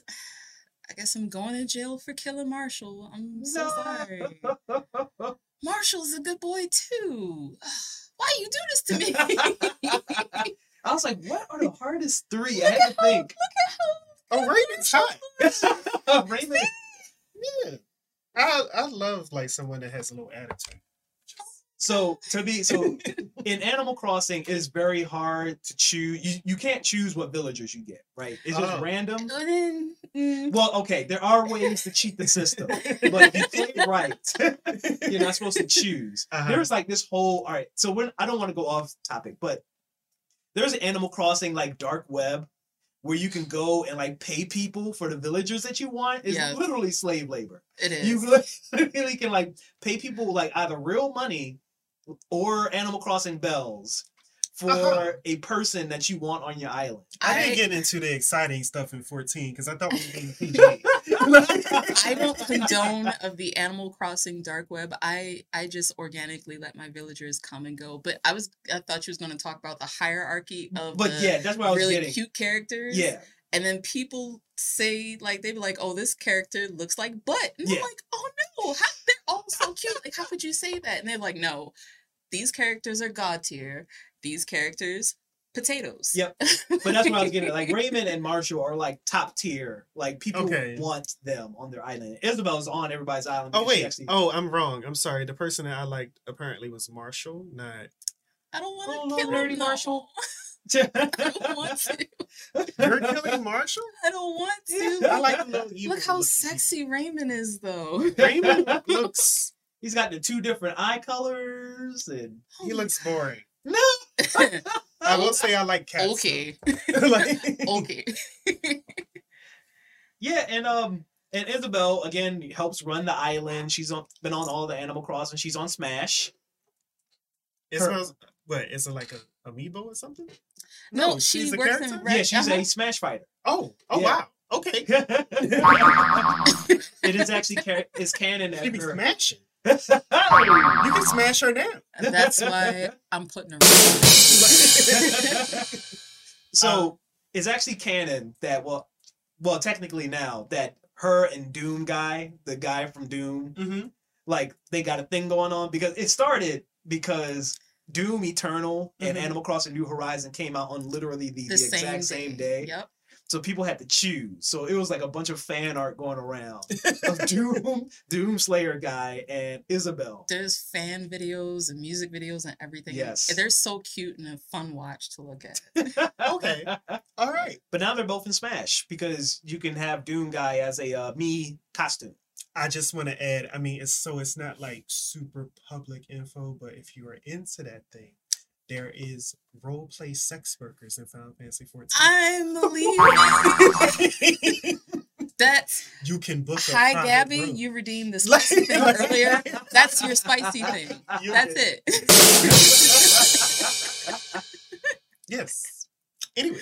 S2: I guess I'm going to jail for killing Marshall. I'm so sorry. Marshall's a good boy too. Why you do this to me?
S3: I was like, what are the hardest three? I had to think.
S1: Oh, Raymond's hot.
S3: Raymond.
S1: Yeah. I I love like someone that has a little attitude.
S3: So to be so in Animal Crossing, it is very hard to choose. You you can't choose what villagers you get, right? It's just
S1: Oh.
S3: random.
S2: And then, mm,
S3: Well, okay, there are ways to cheat the system, but if you play it right, you're not supposed to choose.
S1: Uh-huh.
S3: There's like this whole. All right, so when I don't want to go off topic, but there's an Animal Crossing like dark web where you can go and like pay people for the villagers that you want. It's
S2: Yeah.
S3: literally slave labor.
S2: it is.
S3: You literally can like pay people like either real money or Animal Crossing bells for
S1: Uh-huh.
S3: a person that you want on your island.
S1: I,
S2: I-
S1: didn't get into the exciting stuff in 14 because I thought we were being PG.
S2: I don't condone of the Animal Crossing dark web. I I just organically let my villagers come and go. But I was I thought you was going to talk about the hierarchy of
S3: But
S2: the
S3: yeah, that's what I was
S2: really
S3: getting.
S2: cute characters.
S3: Yeah.
S2: And then people say like they be like, "Oh, this character looks like butt." And
S3: Yeah.
S2: I'm like, "Oh no, how they're all so cute. Like, how could you say that?" And they're like, "No, these characters are god tier. These characters, potatoes."
S3: Yep. But that's what I was getting. at. Like Raymond and Marshall are like top tier. Like people
S1: Okay.
S3: want them on their island. Isabelle's on everybody's island.
S1: Oh wait.
S3: actually-
S1: Oh, I'm wrong. I'm sorry. The person that I liked apparently was Marshall, not.
S2: I don't want to
S3: Oh,
S2: kill
S3: nerdy Marshall.
S2: no. I don't want to.
S1: You're killing Marshall.
S2: I don't want to.
S1: I like the little evil
S2: Look how
S1: looking
S2: sexy Raymond is, though.
S1: Raymond looks.
S3: He's got the two different eye colors and
S2: Oh
S1: He looks boring.
S3: no.
S1: I will say I like cats.
S2: okay.
S1: like,
S2: Okay.
S3: Yeah, and um and Isabelle again helps run the island. She's on been on all the Animal Crossing. She's on Smash.
S1: It
S3: Her-
S1: smells. What is it like a amiibo or something?
S2: No,
S1: No,
S2: she
S1: she's a
S2: works
S1: character?
S2: in Red.
S3: yeah, she's
S2: uh-huh.
S3: a Smash fighter.
S1: Oh, oh
S3: Yeah.
S1: wow. Okay.
S3: it is actually ca- it's canon that
S1: She be
S3: her.
S1: smashing.
S3: you
S1: You can smash her now.
S2: And That's why I'm putting her.
S3: so it's actually canon that well, well technically now that her and Doom guy, the guy from Doom,
S1: Mm-hmm.
S3: like they got a thing going on because it started because Doom Eternal and
S1: Mhm.
S3: Animal Crossing New Horizon came out on literally the, the,
S2: The same
S3: exact same day.
S2: Yep.
S3: So people had to choose. So it was like a bunch of fan art going around of Doom, Doom Slayer guy and Isabelle.
S2: There's fan videos and music videos and everything.
S3: Yes.
S2: And They're so cute and a fun watch to look at.
S1: Okay. All right.
S3: But now they're both in Smash because you can have Doom guy as a uh, me costume.
S1: I just want to add. I mean, it's so it's not like super public info, but if you are into that thing, there is role play sex workers in Final Fantasy 14.
S2: I'm believing that's
S1: you can book. A
S2: hi Gabby.
S1: room.
S2: You redeemed the spicy thing earlier. That's your spicy thing.
S1: You
S2: That's
S1: did.
S2: it.
S1: Yes. Anyway,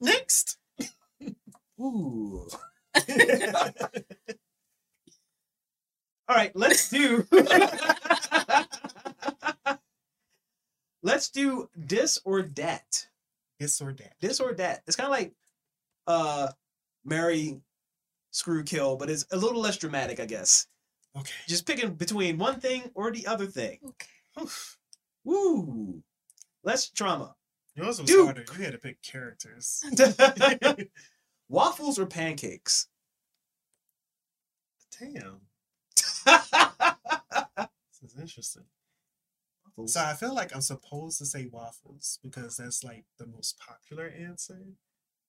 S1: next.
S3: Ooh. All right, let's do. let's do this or that.
S1: this or that.
S3: This or that. It's kind of like uh Mary Screw Kill, but it's a little less dramatic, I guess.
S1: Okay.
S3: Just picking between one thing or the other thing.
S2: Okay.
S1: Oof.
S3: Woo! Less trauma.
S1: Yours was
S3: Duke.
S1: harder. You had to pick characters.
S3: Waffles or pancakes?
S1: Damn. This is interesting.
S3: Waffles.
S1: So I feel like I'm supposed to say waffles because that's like the most popular answer.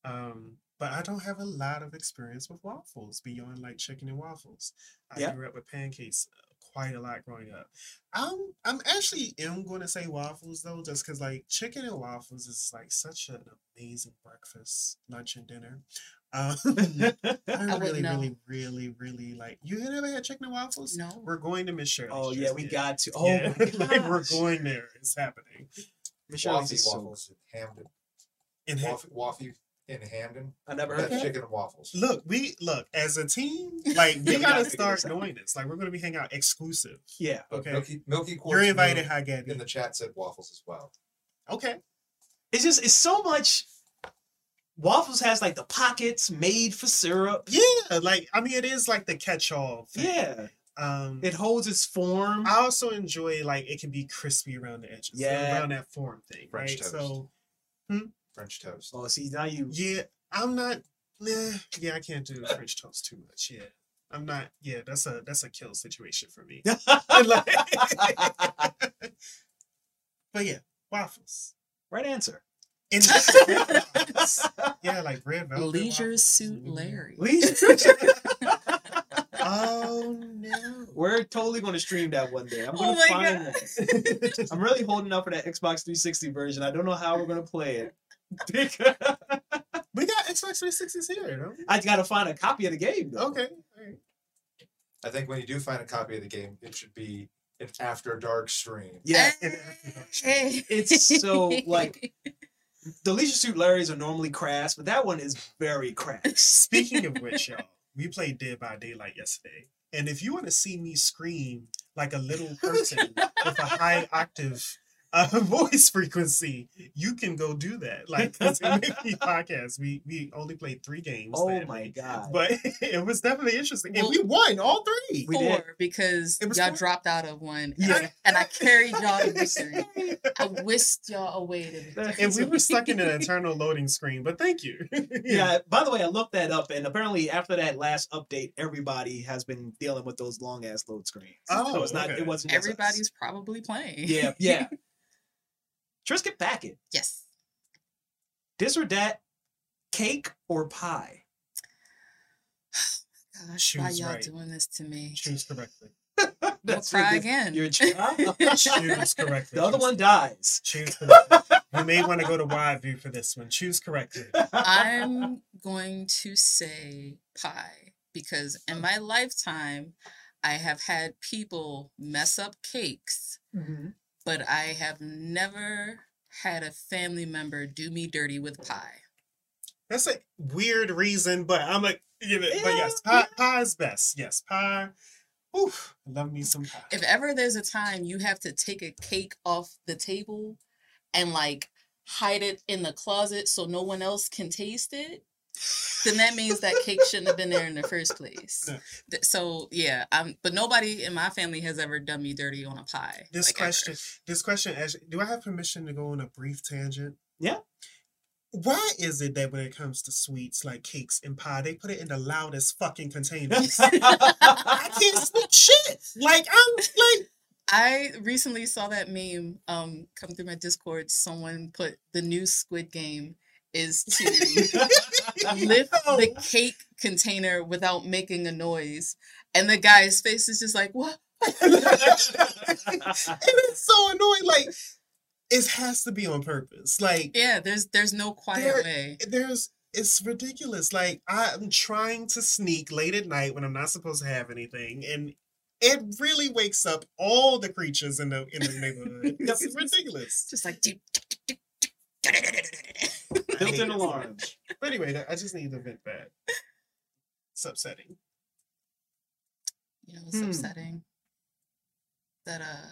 S1: Um, but I don't have a lot of experience with waffles beyond like chicken and waffles. I
S3: Yeah.
S1: grew up with pancakes quite a lot growing up. I'm I'm actually am going to say waffles though, just because like chicken and waffles is like such an amazing breakfast, lunch, and dinner. Um, I
S2: I
S1: really,
S2: know.
S1: really, really, really like. You never had chicken and waffles?
S2: No.
S1: We're going to Miss Shirley's.
S3: oh yeah, we
S1: yet.
S3: got to. Oh
S1: Yeah,
S3: my
S1: like we're going there. It's happening.
S3: Michelle
S4: Waffy
S3: is
S4: waffles in Hampden.
S1: And ha-
S4: Waffy, waffy in Hampden.
S3: I never
S4: That's
S3: heard that.
S4: chicken and waffles.
S1: look, we look as a team. Like we gotta
S3: gotta
S1: start doing this. Like we're gonna be hanging out exclusive.
S3: Yeah.
S1: Okay.
S4: Milky, Milky Quartz
S1: You're invited,
S4: Moon
S1: Hi Gabby.
S4: in the chat said waffles as well.
S1: Okay.
S3: It's just it's so much. Waffles has like the pockets made for syrup.
S1: Yeah, like I mean, it is like the catch-all. Thing.
S3: Yeah.
S1: Um,
S3: It holds its form.
S1: I also enjoy like it can be crispy around the edges.
S3: Yeah.
S1: Around that form thing.
S4: French
S1: right.
S4: toast.
S1: So
S4: French toast.
S3: Oh, see now you.
S1: yeah, I'm not. Nah, yeah, I can't do French toast too much. Yeah. I'm not. Yeah, that's a that's a kill situation for me. But yeah, waffles.
S3: right answer.
S1: And yeah, like red velvet.
S2: Leisure
S1: waffles.
S2: Suit. Larry.
S1: Oh no.
S3: We're totally going to stream that one day. I'm
S2: Oh
S3: going to
S2: my
S3: find
S2: God.
S3: that. I'm really holding up for that Xbox 360 version. I don't know how we're going to play it.
S1: we got Xbox 360s here, don't we?
S3: I got to find a copy of the game. Though.
S1: Okay. alright.
S4: I think when you do find a copy of the game, it should be an after dark stream.
S3: Yeah.
S2: Hey.
S3: It's so, like- The Leisure Suit Larrys are normally crass, but that one is very crass.
S1: Speaking of which, y'all, we played Dead by Daylight yesterday. And if you want to see me scream like a little person with a high octave uh, voice frequency, you can go do that. Like, because in Mickey podcast, we, we only played three games.
S3: Oh
S1: that
S3: my
S1: week.
S3: god.
S1: But it was definitely interesting. And we won all three.
S3: We
S2: Four
S3: did.
S2: because
S1: It was
S2: y'all
S1: four?
S2: dropped out of one. And,
S3: Yeah.
S2: I, and I carried y'all to victory. I whisked y'all away to victory.
S1: and we were stuck in an eternal loading screen, but thank you.
S3: Yeah, by the way, I looked that up, and apparently after that last update, everybody has been dealing with those long ass load screens.
S1: Oh,
S3: so it's not.
S1: okay.
S3: It wasn't. just us.
S2: Everybody's probably playing.
S3: Yeah, yeah. Trisket Packet.
S2: Yes.
S3: This or that, cake or pie?
S2: Gosh, why
S1: Choose
S2: y'all
S1: right.
S2: doing this to me?
S1: Choose correctly.
S2: I'll
S3: try
S2: cry again.
S3: You're
S1: Choose correctly.
S3: the other one dies.
S1: Choose correctly. you may want to go to wide view for this one. Choose correctly.
S2: I'm going to say pie because in my lifetime, I have had people mess up cakes,
S3: Mhm.
S2: But I have never had a family member do me dirty with pie.
S1: That's a weird reason, but I'm like, you know, but yes, pie, pie is best. Yes, pie. Oof, love me some pie.
S2: If ever there's a time you have to take a cake off the table and like hide it in the closet so no one else can taste it, then that means that cake shouldn't have been there in the first place.
S1: Yeah.
S2: So yeah, um, but nobody in my family has ever done me dirty on a pie.
S1: This
S2: like, ever.
S1: question, this question, actually, do I have permission to go on a brief tangent?
S3: Yeah.
S1: Why is it that when it comes to sweets like cakes and pie, they put it in the loudest fucking containers? I can't speak shit. Like I'm like
S2: I recently saw that meme um come through my Discord. Someone put the new Squid Game is to lift the cake container without making a noise, and the guy's face is just like, "What?"
S1: and it's so annoying. Like it has to be on purpose. Like
S2: Yeah, there's there's no quiet
S1: There-
S2: way.
S1: there's it's ridiculous. Like I'm trying to sneak late at night when I'm not supposed to have anything, and it really wakes up all the creatures in the in the neighborhood. It's ridiculous.
S2: Just like, "Doot, doot, doot, doot,
S1: I
S3: Built-in
S1: hate it.
S3: alarm.
S1: But anyway, I just need to vent that. It's upsetting.
S2: you know, it's
S3: Hmm.
S2: upsetting that uh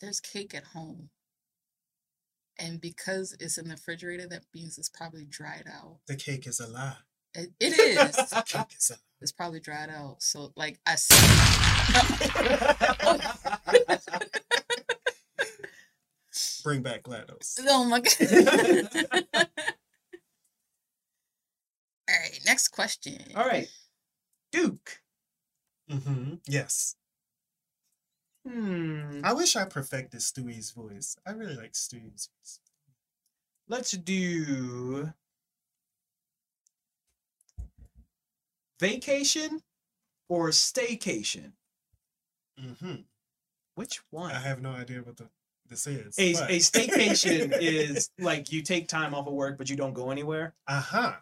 S2: there's cake at home. And because it's in the refrigerator, that means it's probably dried out.
S1: The cake is a lie.
S2: It, it is.
S1: Cake is alive.
S2: It's probably dried out. So like I s-
S1: Bring back GLaDOS.
S2: Oh my god. All right, next question.
S3: All right, Duke.
S1: Mm-hmm. Yes.
S3: Hmm.
S1: I wish I perfected Stewie's voice. I really like Stewie's voice.
S3: Let's do vacation or staycation.
S1: Mm-hmm.
S3: Which one?
S1: I have no idea what the this is.
S3: a,
S1: but-
S3: a staycation is like you take time off of work, but you don't go anywhere.
S1: Uh-huh.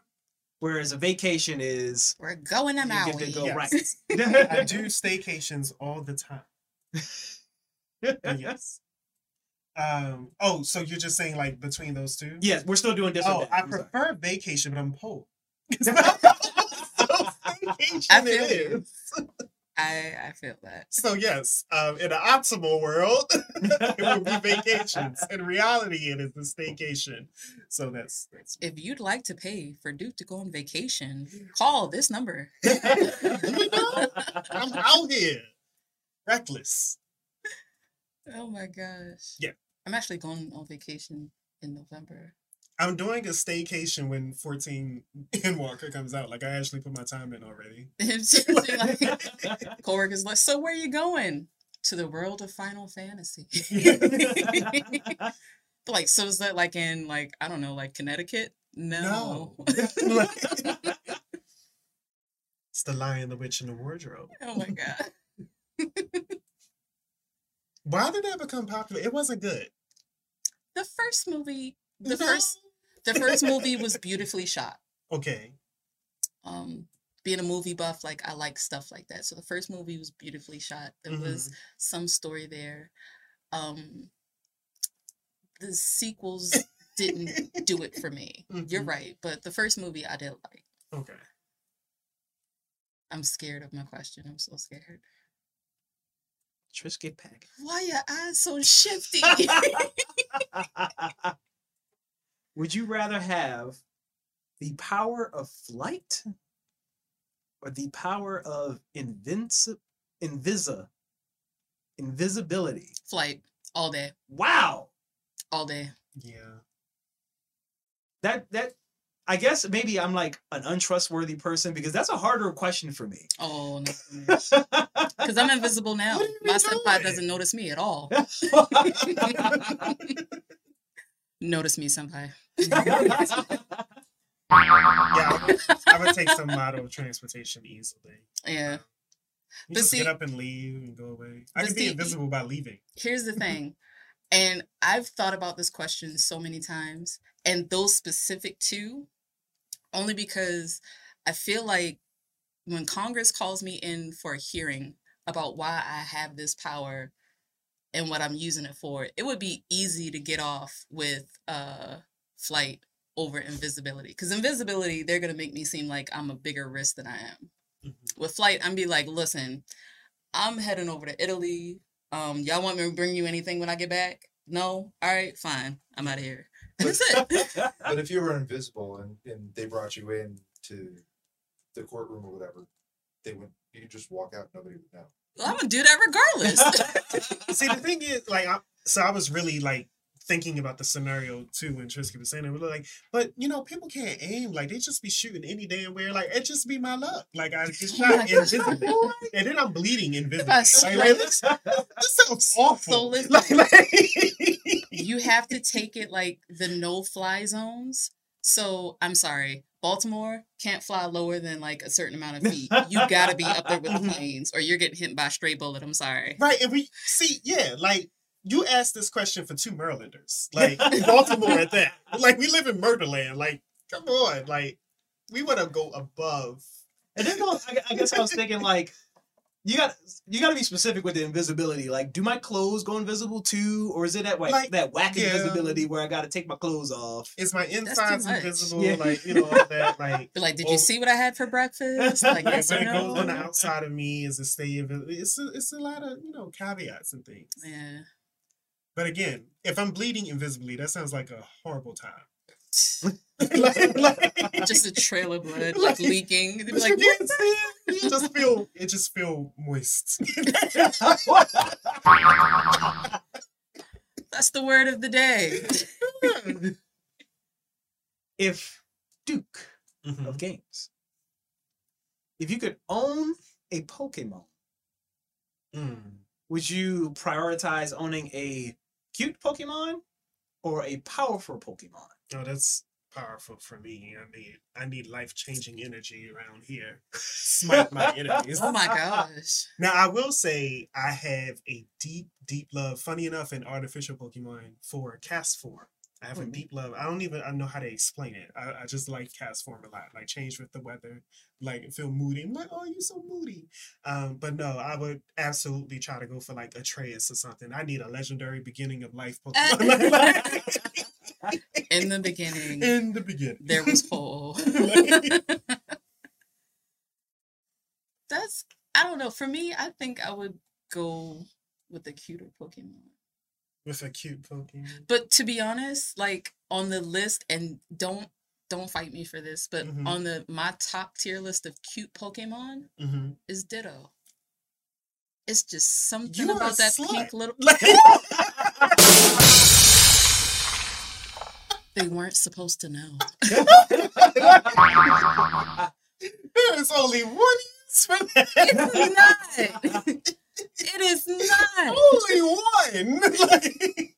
S3: Whereas a vacation is
S2: We're going to
S3: you
S2: Maui.
S3: get to go
S1: Yes.
S3: right.
S1: I do staycations all the time. yes. Um. Oh, so you're just saying like between those two?
S3: Yes, we're still doing different.
S1: Oh,
S3: days.
S1: I
S3: I'm sorry.
S1: prefer vacation, but I'm poor. so staycation
S2: I feel
S1: it
S2: you.
S1: is.
S2: I I feel that.
S1: So yes, um, in an optimal world, it would be vacations. In reality, it is the staycation. So that's that's.
S2: If you'd like to pay for Duke to go on vacation, call this number.
S1: I'm out here, reckless.
S2: Oh my gosh.
S1: Yeah.
S2: I'm actually going on vacation in November.
S1: I'm doing a staycation when 14 Endwalker comes out. Like I actually put my time in already.
S2: Like, coworkers like, so where are you going? To the world of Final Fantasy. like, so is that like in like I don't know, like Connecticut? No.
S1: No. it's the Lion, the Witch, and the Wardrobe.
S2: oh my god.
S1: Why did that become popular? It wasn't good.
S2: The first movie, the
S1: No.
S2: first, the first movie was beautifully shot.
S1: Okay.
S2: Um, being a movie buff, like I like stuff like that. So the first movie was beautifully shot. There was some story there. Um, the sequels didn't do it for me. You're
S1: Mhm.
S2: right, but the first movie I did like.
S1: Okay.
S2: I'm scared of my question. I'm so scared.
S3: Trisket pack.
S2: Why your eyes so shifty?
S3: Would you rather have the power of flight or the power of invinci- invisa invisibility?
S2: Flight all day,
S3: Wow.
S2: all day.
S1: Yeah.
S3: That that I guess maybe I'm like an untrustworthy person because that's a harder question for me.
S2: Oh no, because I'm invisible now.
S1: What are you
S2: My senpai doesn't notice me at all. Notice me, senpai.
S1: Yeah. I would, I would take some model transportation easily.
S2: Yeah.
S1: You
S2: But
S1: just
S2: see-
S1: get up and leave and go away. I can be invisible by leaving.
S2: Here's the thing, and I've thought about this question so many times, and those specific two, only because I feel like when Congress calls me in for a hearing about why I have this power and what I'm using it for, it would be easy to get off with uh flight over invisibility. Because invisibility, they're gonna make me seem like I'm a bigger risk than I am.
S1: Mhm.
S2: With flight, I'm be like, listen, I'm heading over to Italy. Um, y'all want me to bring you anything when I get back? No? All right, fine. I'm out of here. That's it.
S4: But if you were invisible and, and they brought you in to the courtroom or whatever, they would you could just walk out, nobody would know.
S2: Well, I'm gonna do that regardless.
S1: See, the thing is, like, I, so I was really like thinking about the scenario too when Trisky was saying it. We were like, but you know, people can't aim. Like, they just be shooting any damn where. Like, it just be my luck. Like, I
S2: my
S1: shot
S2: gosh.
S1: invisibly, and then I'm bleeding invisibly.
S2: I
S1: Like, like, this, this sounds awful.
S2: So listen-
S1: like, like-
S2: you have to take it like the no fly zones. So I'm sorry, Baltimore can't fly lower than like a certain amount of feet. You gotta be up there with the mm-hmm. planes, or you're getting hit by a stray bullet. I'm sorry.
S1: Right, and we see, yeah, like you asked this question for two Marylanders, like Baltimore at that. Like we live in Murderland. Like, come on, like we want to go above.
S3: And then I, I guess I was thinking like, you got you got to be specific with the invisibility. Like, do my clothes go invisible too, or is it that like,
S1: Like,
S3: that whack
S1: yeah.
S3: invisibility where I got to take my clothes off?
S1: Is my insides invisible?
S3: Yeah.
S1: Like you know all that. Like
S2: But like, did
S1: Oh.
S2: you see what I had for breakfast? Like,
S1: like,
S2: yes or
S1: when it goes on the outside of me, is it stay invisible? It's a, it's a lot of you know caveats and things.
S2: Yeah.
S1: But again, if I'm bleeding invisibly, that sounds like a horrible time. like, like,
S2: Just a trail of blood,
S1: Like-
S2: like leaking. They'd be like,
S1: you can't see it. You just feel it. Just feel moist.
S2: that's the word of the day.
S3: if Duke
S1: Mhm.
S3: of Games, if you could own a Pokemon,
S1: Mm.
S3: would you prioritize owning a cute Pokemon or a powerful Pokemon?
S1: Oh, that's powerful for me. I need I need life changing energy around here. Smite my enemies.
S2: Oh my gosh.
S1: Now I will say I have a deep, deep love. Funny enough, in artificial Pokemon for Castform. I have a
S3: Mhm.
S1: deep love. I don't even I know how to explain it. I, I just like Castform a lot. Like change with the weather, like feel moody. I'm like, oh, you're so moody. Um, but no, I would absolutely try to go for like Arceus or something. I need a legendary beginning of life Pokemon. Like,
S2: In the beginning,
S1: in the beginning.
S2: there was whole. That's I don't know. For me, I think I would go with the cuter Pokemon.
S1: With a cute Pokemon.
S2: But to be honest, like on the list, and don't don't fight me for this, but
S1: Mhm.
S2: on the my top tier list of cute Pokemon
S1: Mm-hmm.
S2: is Ditto. It's just something about that
S1: slut.
S2: pink little. They weren't supposed to know.
S1: There's only one use for that.
S2: It's not. it is not.
S1: only one. Like,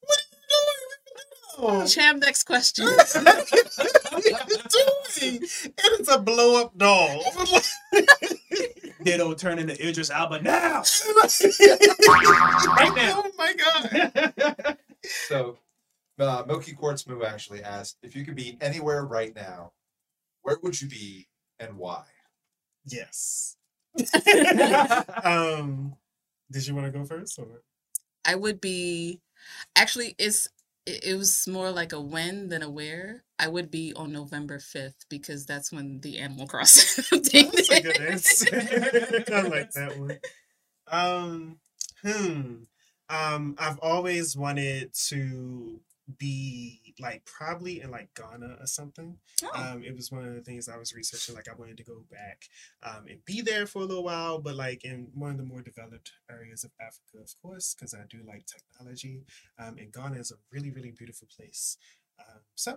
S1: what are you doing? with
S2: Cham, next question.
S1: what are you doing? And it's a blow up doll.
S3: Ditto turn into Idris Elba now.
S1: right
S3: now.
S1: Oh my god.
S4: So, uh, Milky Quartz Moo actually asked if you could be anywhere right now, where would you be and why?
S1: Yes. um, did you want to go first? Or?
S2: I would be actually it's it, it was more like a when than a where. I would be on November 5th because that's when the Animal Crossing thing
S1: That's a good answer. I like that one. Um, hmm. Um, I've always wanted to be like probably in like Ghana or something.
S2: Oh,
S1: Um, it was one of the things I was researching. Like I wanted to go back um, and be there for a little while, but like in one of the more developed areas of Africa, of course, because I do like technology. Um, and Ghana is a really, really beautiful place. Um, so I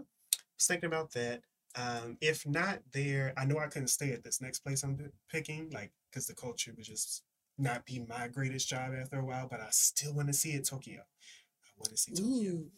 S1: was thinking about that. Um, if not there, I know I couldn't stay at this next place I'm picking, like because the culture would just not be my greatest job after a while. But I still want to see it, Tokyo. I want to see Tokyo.
S2: Ooh.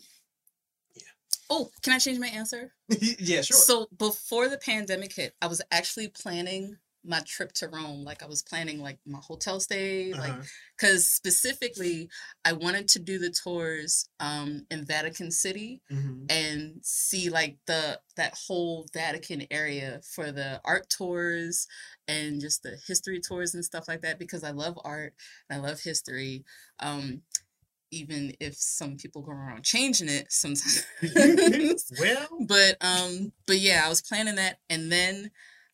S2: Oh, can I change my answer?
S3: yeah, sure.
S2: So before the pandemic hit, I was actually planning my trip to Rome. Like I was planning like my hotel stay, like
S1: Uh-huh.
S2: because specifically I wanted to do the tours um in Vatican City
S1: Mhm.
S2: and see like the that whole Vatican area for the art tours and just the history tours and stuff like that because I love art and I love history. Um even if some people go around changing it sometimes.
S1: Well,
S2: but um but yeah, I was planning that and then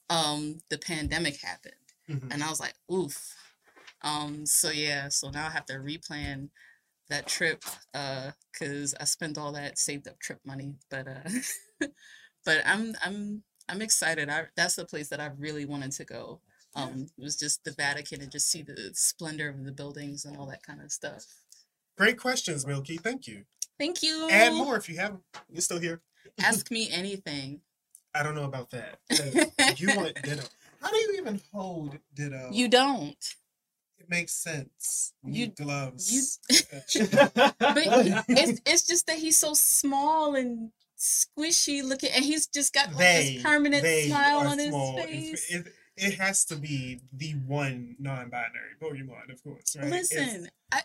S2: um the pandemic happened
S1: mhm.
S2: and I was like, oof. Um, so yeah, so now I have to replan that trip uh because I spent all that saved up trip money. But uh but I'm I'm I'm excited. I that's the place that I really wanted to go. Um it was just the Vatican and just see the splendor of the buildings and all that kind of stuff.
S1: Great questions, Milky. Thank you.
S2: Thank you.
S1: Add more if you haven't. You're still here.
S2: Ask me anything.
S1: I don't know about that. You want Ditto. How do you even hold Ditto?
S2: You don't.
S1: It makes sense. You
S2: You-
S1: need gloves.
S2: you- But it's it's just that he's so small and squishy looking and he's just got like
S1: they
S2: this permanent smile on his
S1: small. It's-
S2: face.
S1: It, it has to be the one non-binary Pokemon, of course, right? It's-
S2: Listen, I,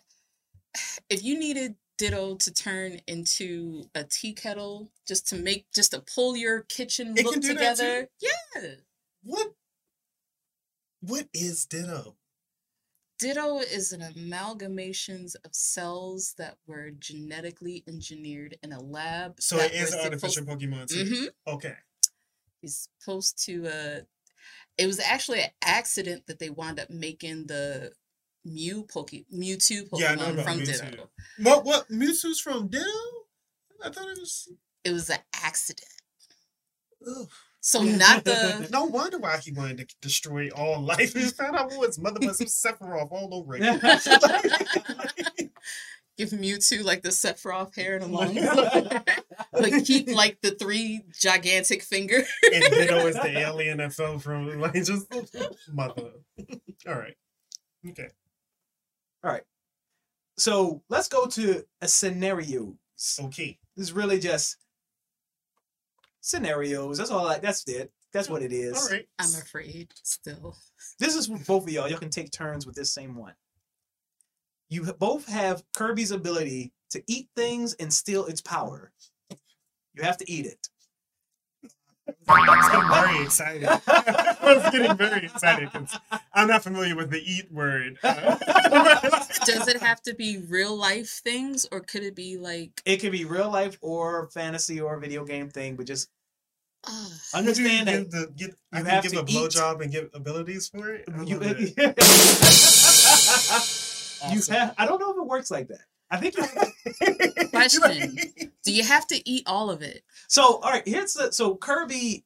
S2: if you needed Ditto to turn into a tea kettle just to make just to pull your kitchen
S1: It
S2: look
S1: can do that too?
S2: together, yeah.
S1: what? What is Ditto?
S2: Ditto is an amalgamations of cells that were genetically engineered in a lab.
S1: So it is
S2: were
S1: an
S2: supposed-
S1: artificial Pokemon too.
S2: Mhm.
S1: Okay.
S2: He's supposed to uh it was actually an accident that they wound up making the Mew Poke Mewtwo Pokemon
S1: Yeah, I know
S2: from
S1: Mewtwo.
S2: Ditto.
S1: What? What? Mewtwo's from Ditto? I thought it was.
S2: it was an accident.
S1: Ugh.
S2: So not the
S1: No wonder why he wanted to destroy all life. He found out what his mother have Sephiroth all over again.
S2: give Mewtwo like the Sephiroth hair and a long like keep like the three gigantic finger.
S1: and Ditto is the alien that fell from like just mother. All right. Okay.
S3: So let's go to a scenarios.
S1: Okay.
S3: This is really just scenarios. That's all. I, that's it. That's what it is.
S1: All right.
S2: I'm afraid still.
S3: This is for both of y'all. Y'all can take turns with this same one. You both have Kirby's ability to eat things and steal its power. You have to eat it.
S1: I'm very excited. I was getting very excited because I'm not familiar with the eat word.
S2: Does it have to be real life things or could it be like
S3: It could be real life or fantasy or video game thing, but just
S2: uh,
S3: understand
S1: you
S3: that
S1: give the, get, I
S3: you
S1: can
S3: have
S1: give
S3: to
S1: a
S3: eat-
S1: blowjob and give abilities for it.
S3: You,
S1: love it.
S3: you have. I don't know if it works like that. I think you have to
S2: Question. do you have to eat all of it?
S3: So, all right, here's the so Kirby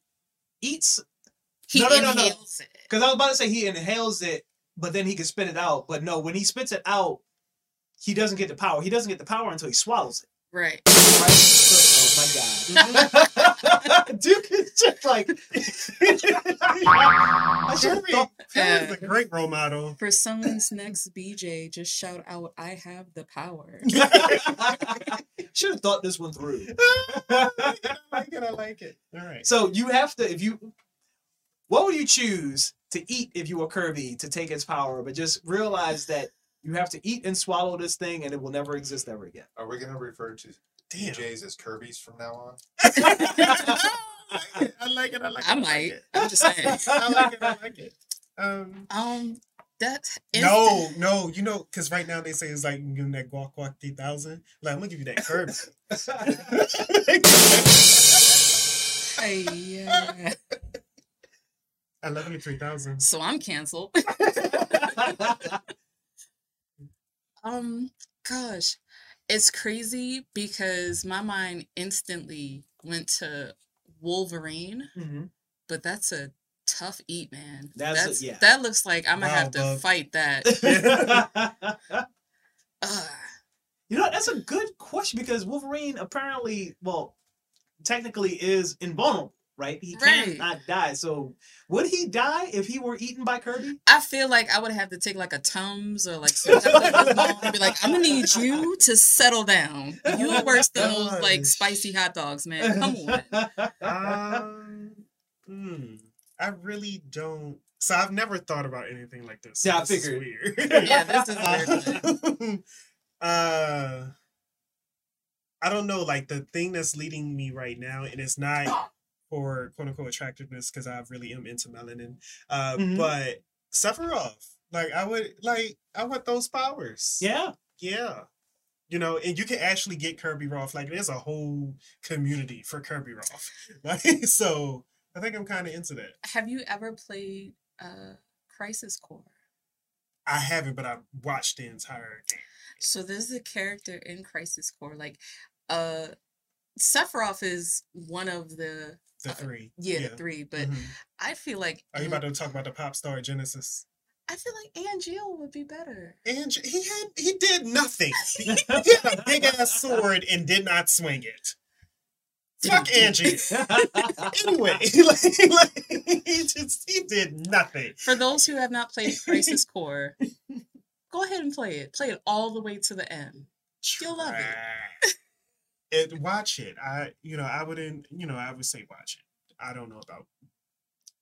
S3: eats
S2: He
S3: No, no, no, no.
S2: it.
S3: because I was about to say he inhales it, but then he can spit it out. But no, when he spits it out, he doesn't get the power. He doesn't get the power until he swallows it.
S2: Right.
S3: Right? So- oh my god, Duke is just like I should have
S1: Kirby, a great role model.
S2: For someone's next BJ, just shout out, I have the power.
S3: should have thought this one through.
S1: I like it. I like it. All right.
S3: So you have to if you what would you choose to eat if you were Kirby to take its power, but just realize that you have to eat and swallow this thing and it will never exist ever again.
S4: Are we gonna refer to
S1: Damn.
S4: DJs as Kirby's from now on?
S1: I like it. I like it.
S2: I
S1: like
S2: might.
S1: it.
S2: I'm just saying.
S1: I like it. I like it. Um,
S2: Um, that
S1: no, no, you know, because right now they say it's like you give them that guac guac three thousand. Like I'm gonna give you that Kirby.
S2: Hey, yeah.
S1: I love you three thousand.
S2: So I'm canceled. Um, gosh, it's crazy because my mind instantly went to Wolverine,
S3: Mhm.
S2: but that's a tough eat, man.
S3: That's a- yeah.
S2: that looks like I'm gonna
S1: Wow,
S2: have to
S1: bug.
S2: fight that.
S3: You know, that's a good question because Wolverine apparently, well, technically is invulnerable, right? He
S2: Right.
S3: cannot die. So would he die if he were eaten by Kirby?
S2: I feel like I would have to take like a Tums or like some type of and be like, I'm gonna need you to settle down. You are worse than those like spicy hot dogs, man. Come on.
S1: Um, hmm, I really don't. So I've never thought about anything like this.
S3: Yeah, I
S1: This is
S3: figured.
S1: weird.
S2: Yeah, this is
S1: Um, uh, I don't know. Like the thing that's leading me right now, and it's not for quote unquote attractiveness because I really am into melanin. Uh,
S3: Mhm.
S1: but Sephiroth, like I would like I want those powers.
S3: yeah.
S1: Yeah. You know, and you can actually get Kirby Roth. Like there's a whole community for Kirby Roth. Like so I think I'm kind of into that.
S2: Have you ever played uh Crisis Core?
S1: I haven't, but I watched the entire game.
S2: So there's a character in Crisis Core, like uh Sephiroth is one of the
S1: The
S2: Uh,
S1: three.
S2: yeah, the three, but
S1: Mhm.
S2: I feel like
S1: Are you about to talk about the pop star Genesis?
S2: I feel like Angeal would be better.
S1: And he had he did nothing. He had a big ass sword and did not swing it. Fuck Angie. Anyway, like, like, he just he did nothing.
S2: For those who have not played Crisis Core, go ahead and play it. Play it all the way to the end. You'll love it.
S1: It watch it. I you know I wouldn't you know I would say watch it. I don't know about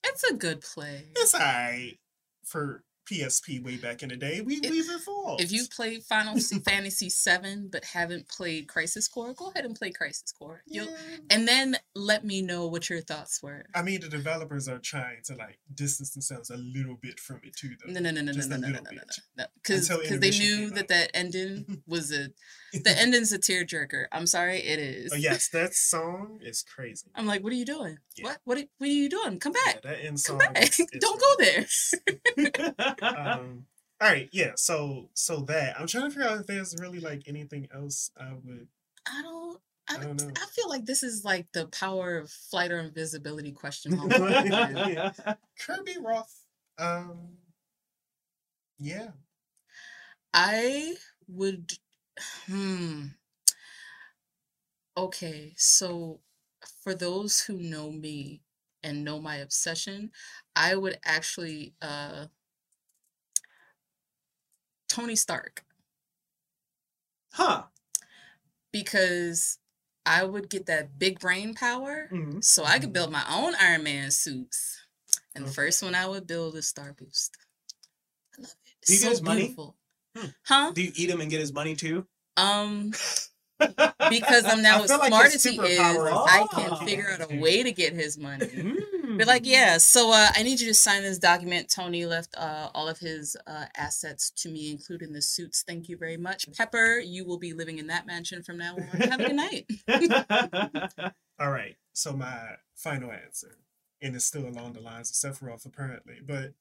S2: It's a good play.
S1: it's alright for PSP way back in the day. We
S2: If-
S1: we've evolved.
S2: If you played Final Fantasy VII but haven't played Crisis Core, go ahead and play Crisis Core. You'll,
S1: Yeah.
S2: and then let me know what your thoughts were.
S1: I mean the developers are trying to like distance themselves a little bit from it too though.
S2: No, no, no, no, no,
S1: Just
S2: no, no, no, no, no,
S1: bit.
S2: no. Because they knew that
S1: out.
S2: that ending was a the ending's a tearjerker. I'm sorry, it is.
S1: Oh yes, that song is crazy.
S2: I'm like, what are you doing?
S1: Yeah.
S2: What? What? Are, what are you doing? Come
S1: Yeah,
S2: back.
S1: that end
S2: Come back.
S1: is- is
S2: Don't go there.
S1: Um all right yeah so so that i'm trying to figure out if there's really like anything else i would
S2: I don't. I,
S1: I don't know.
S2: I feel like this is like the power of flight or invisibility question mark.
S1: Kirby Roth. Um. Yeah.
S2: I would. Hmm. Okay, so for those who know me and know my obsession, I would actually uh Tony Stark
S3: huh.
S2: because I would get that big brain power
S3: Mhm.
S2: so I could build my own Iron Man suits. And the first one I would build is Star Boost. I love it. It's
S3: Do you get
S2: so
S3: his money?
S2: beautiful.
S3: Hmm.
S2: Huh?
S3: Do you eat him and get his money too?
S2: Um because I'm now as
S1: like
S2: smart as he is,
S3: is
S2: I
S3: Oh.
S2: can figure out a way to get his money. But like, yeah, so uh, I need you to sign this document. Tony left uh, all of his uh, assets to me, including the suits. Thank you very much. Pepper, you will be living in that mansion from now on. Have a good night.
S1: All right. So my final answer, and it's still along the lines of Sephiroth apparently, but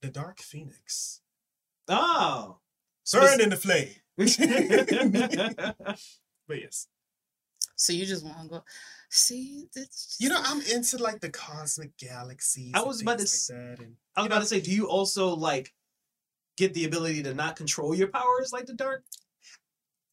S1: the Dark Phoenix
S3: oh.
S1: burned in the flame. But yes,
S2: So you just want to go see? It's
S1: you know I'm into like the cosmic galaxies.
S3: I was about to
S1: things like that, and
S3: I was
S1: you
S3: about
S1: know,
S3: to say, do you also like get the ability to not control your powers like the dark?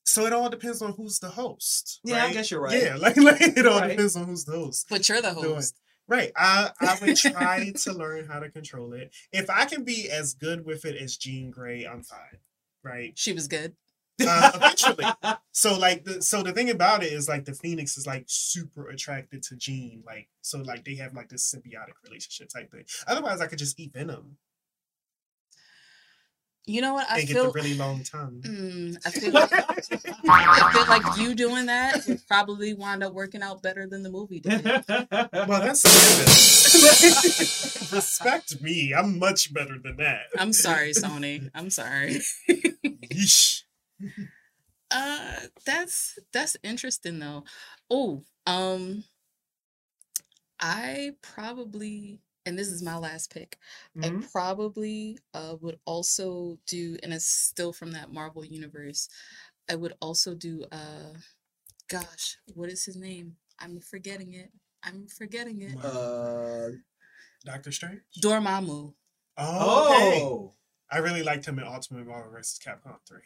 S1: So it all depends on who's the host.
S3: Yeah, I guess you're right.
S1: Yeah, like, like it all
S3: Right.
S1: depends on who's the host.
S2: But you're the
S1: doing.
S2: host.
S1: Right. I I would try to learn how to control it. If I can be as good with it as Jean Grey, I'm fine. Right.
S2: She was good.
S1: Uh, eventually. So like the so the thing about it is like the Phoenix is like super attracted to Jean. Like so like they have like this symbiotic relationship type thing. Otherwise I could just eat venom
S2: You know what? I
S1: and get
S2: feel.
S1: the really long tongue.
S2: Mm, I feel like I feel like you doing that would probably wind up working out better than the movie did.
S1: Well, that's a respect me. I'm much better than that.
S2: I'm sorry, Sony. I'm sorry.
S1: Yeesh.
S2: Uh, that's that's interesting though. Oh, um, I probably, and this is my last pick.
S3: Mhm.
S2: I probably uh would also do, and it's still from that Marvel universe. I would also do uh, gosh, what is his name? I'm forgetting it. I'm forgetting it.
S3: Uh,
S1: Doctor Strange.
S2: Dormammu.
S1: Oh, okay.
S3: oh.
S1: I really liked him in Ultimate Marvel vs. Capcom 3.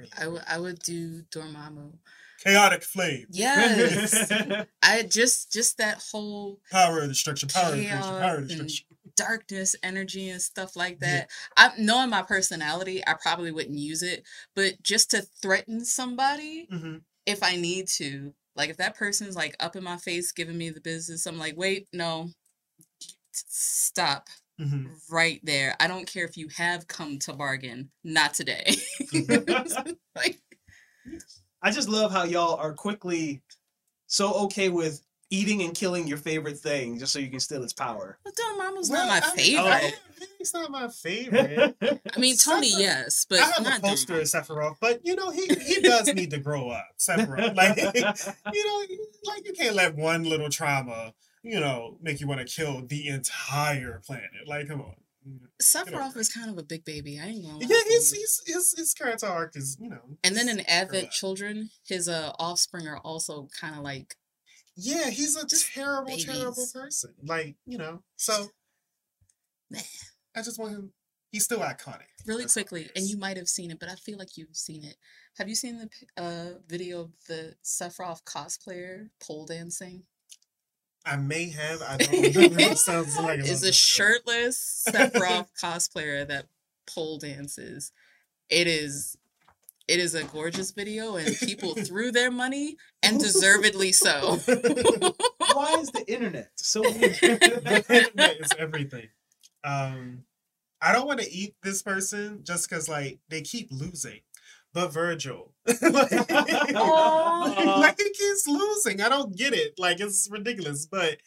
S1: Really?
S2: I would I would do Dormammu.
S1: Chaotic Flame.
S2: Yes. I just just that whole
S1: Power of destruction. Power of destruction. Power of destruction.
S2: darkness energy and stuff like
S1: Yeah.
S2: that. I knowing my personality, I probably wouldn't use it, but just to threaten somebody
S1: hmm
S2: if I need to. Like if that person's like up in my face giving me the business, I'm like, "Wait, no. Stop
S1: hmm
S2: right there. I don't care if you have come to bargain, not today." like
S3: I just love how y'all are quickly so okay with eating and killing your favorite thing just so you can steal its power.
S2: well, Dormammu's
S1: Well,
S2: not my
S1: I-
S2: favorite.
S1: I- It's not my favorite.
S2: I mean, Tony,
S1: Sephiroth-
S2: yes, but
S1: I have
S2: not
S1: a poster of Sephiroth, but you know he he does need to grow up. Sephiroth, like you know, like you can't let one little trauma, you know, make you want to kill the entire planet. Like, come on.
S2: Sephiroth is kind of a big baby. I ain't gonna lie.
S1: Yeah, his his his, his character arc is you know.
S2: And then in Advent. Children, his uh offspring are also kind of like
S1: Yeah, he's a terrible, terrible person. Like you know, so. I just want him. He's still iconic.
S2: really quickly, and you might have seen it, but I feel like you've seen it. Have you seen the uh video of the Sephiroth cosplayer pole dancing?
S1: I may have. I don't remember. it sounds like a
S2: Is a shirtless Sephiroth cosplayer that pole dances. It is it is a gorgeous video and people threw their money and deservedly so.
S3: Why is the internet so weird?
S1: the internet is everything. Um, I don't want to eat this person just because like they keep losing. But Vergil, like,
S2: Aw. Oh.
S1: like he keeps losing. I don't get it. Like it's ridiculous. But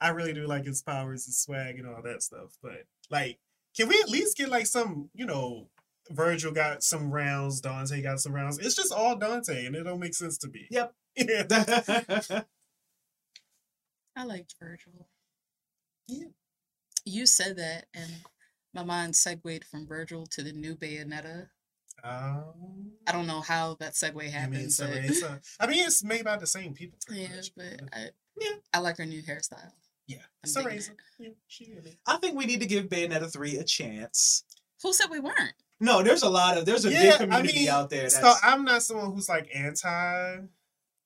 S1: I really do like his powers, his swag, and all that stuff. But like, can we at least get like some, you know, Vergil got some rounds, Dante got some rounds. It's just all Dante, and it don't make sense to me.
S3: Yep.
S1: Yeah.
S2: I liked Vergil.
S1: Yeah.
S2: You said that, and my mind segued from Vergil to the new Bayonetta.
S1: Um,
S2: I don't know how that segue
S1: I mean,
S2: happened,
S1: it's
S2: but
S1: a, a, I mean, it's made by the same people.
S2: yeah,
S1: much,
S2: but I,
S3: Yeah.
S2: I like her new hairstyle.
S1: yeah,
S2: I'm
S1: it's a
S2: digging
S1: razor. Yeah, she in it.
S3: I think we need to give Bayonetta 3 a chance.
S2: Who said we weren't?
S3: No, there's a lot of there's a big community out there.
S1: So I'm not someone who's like anti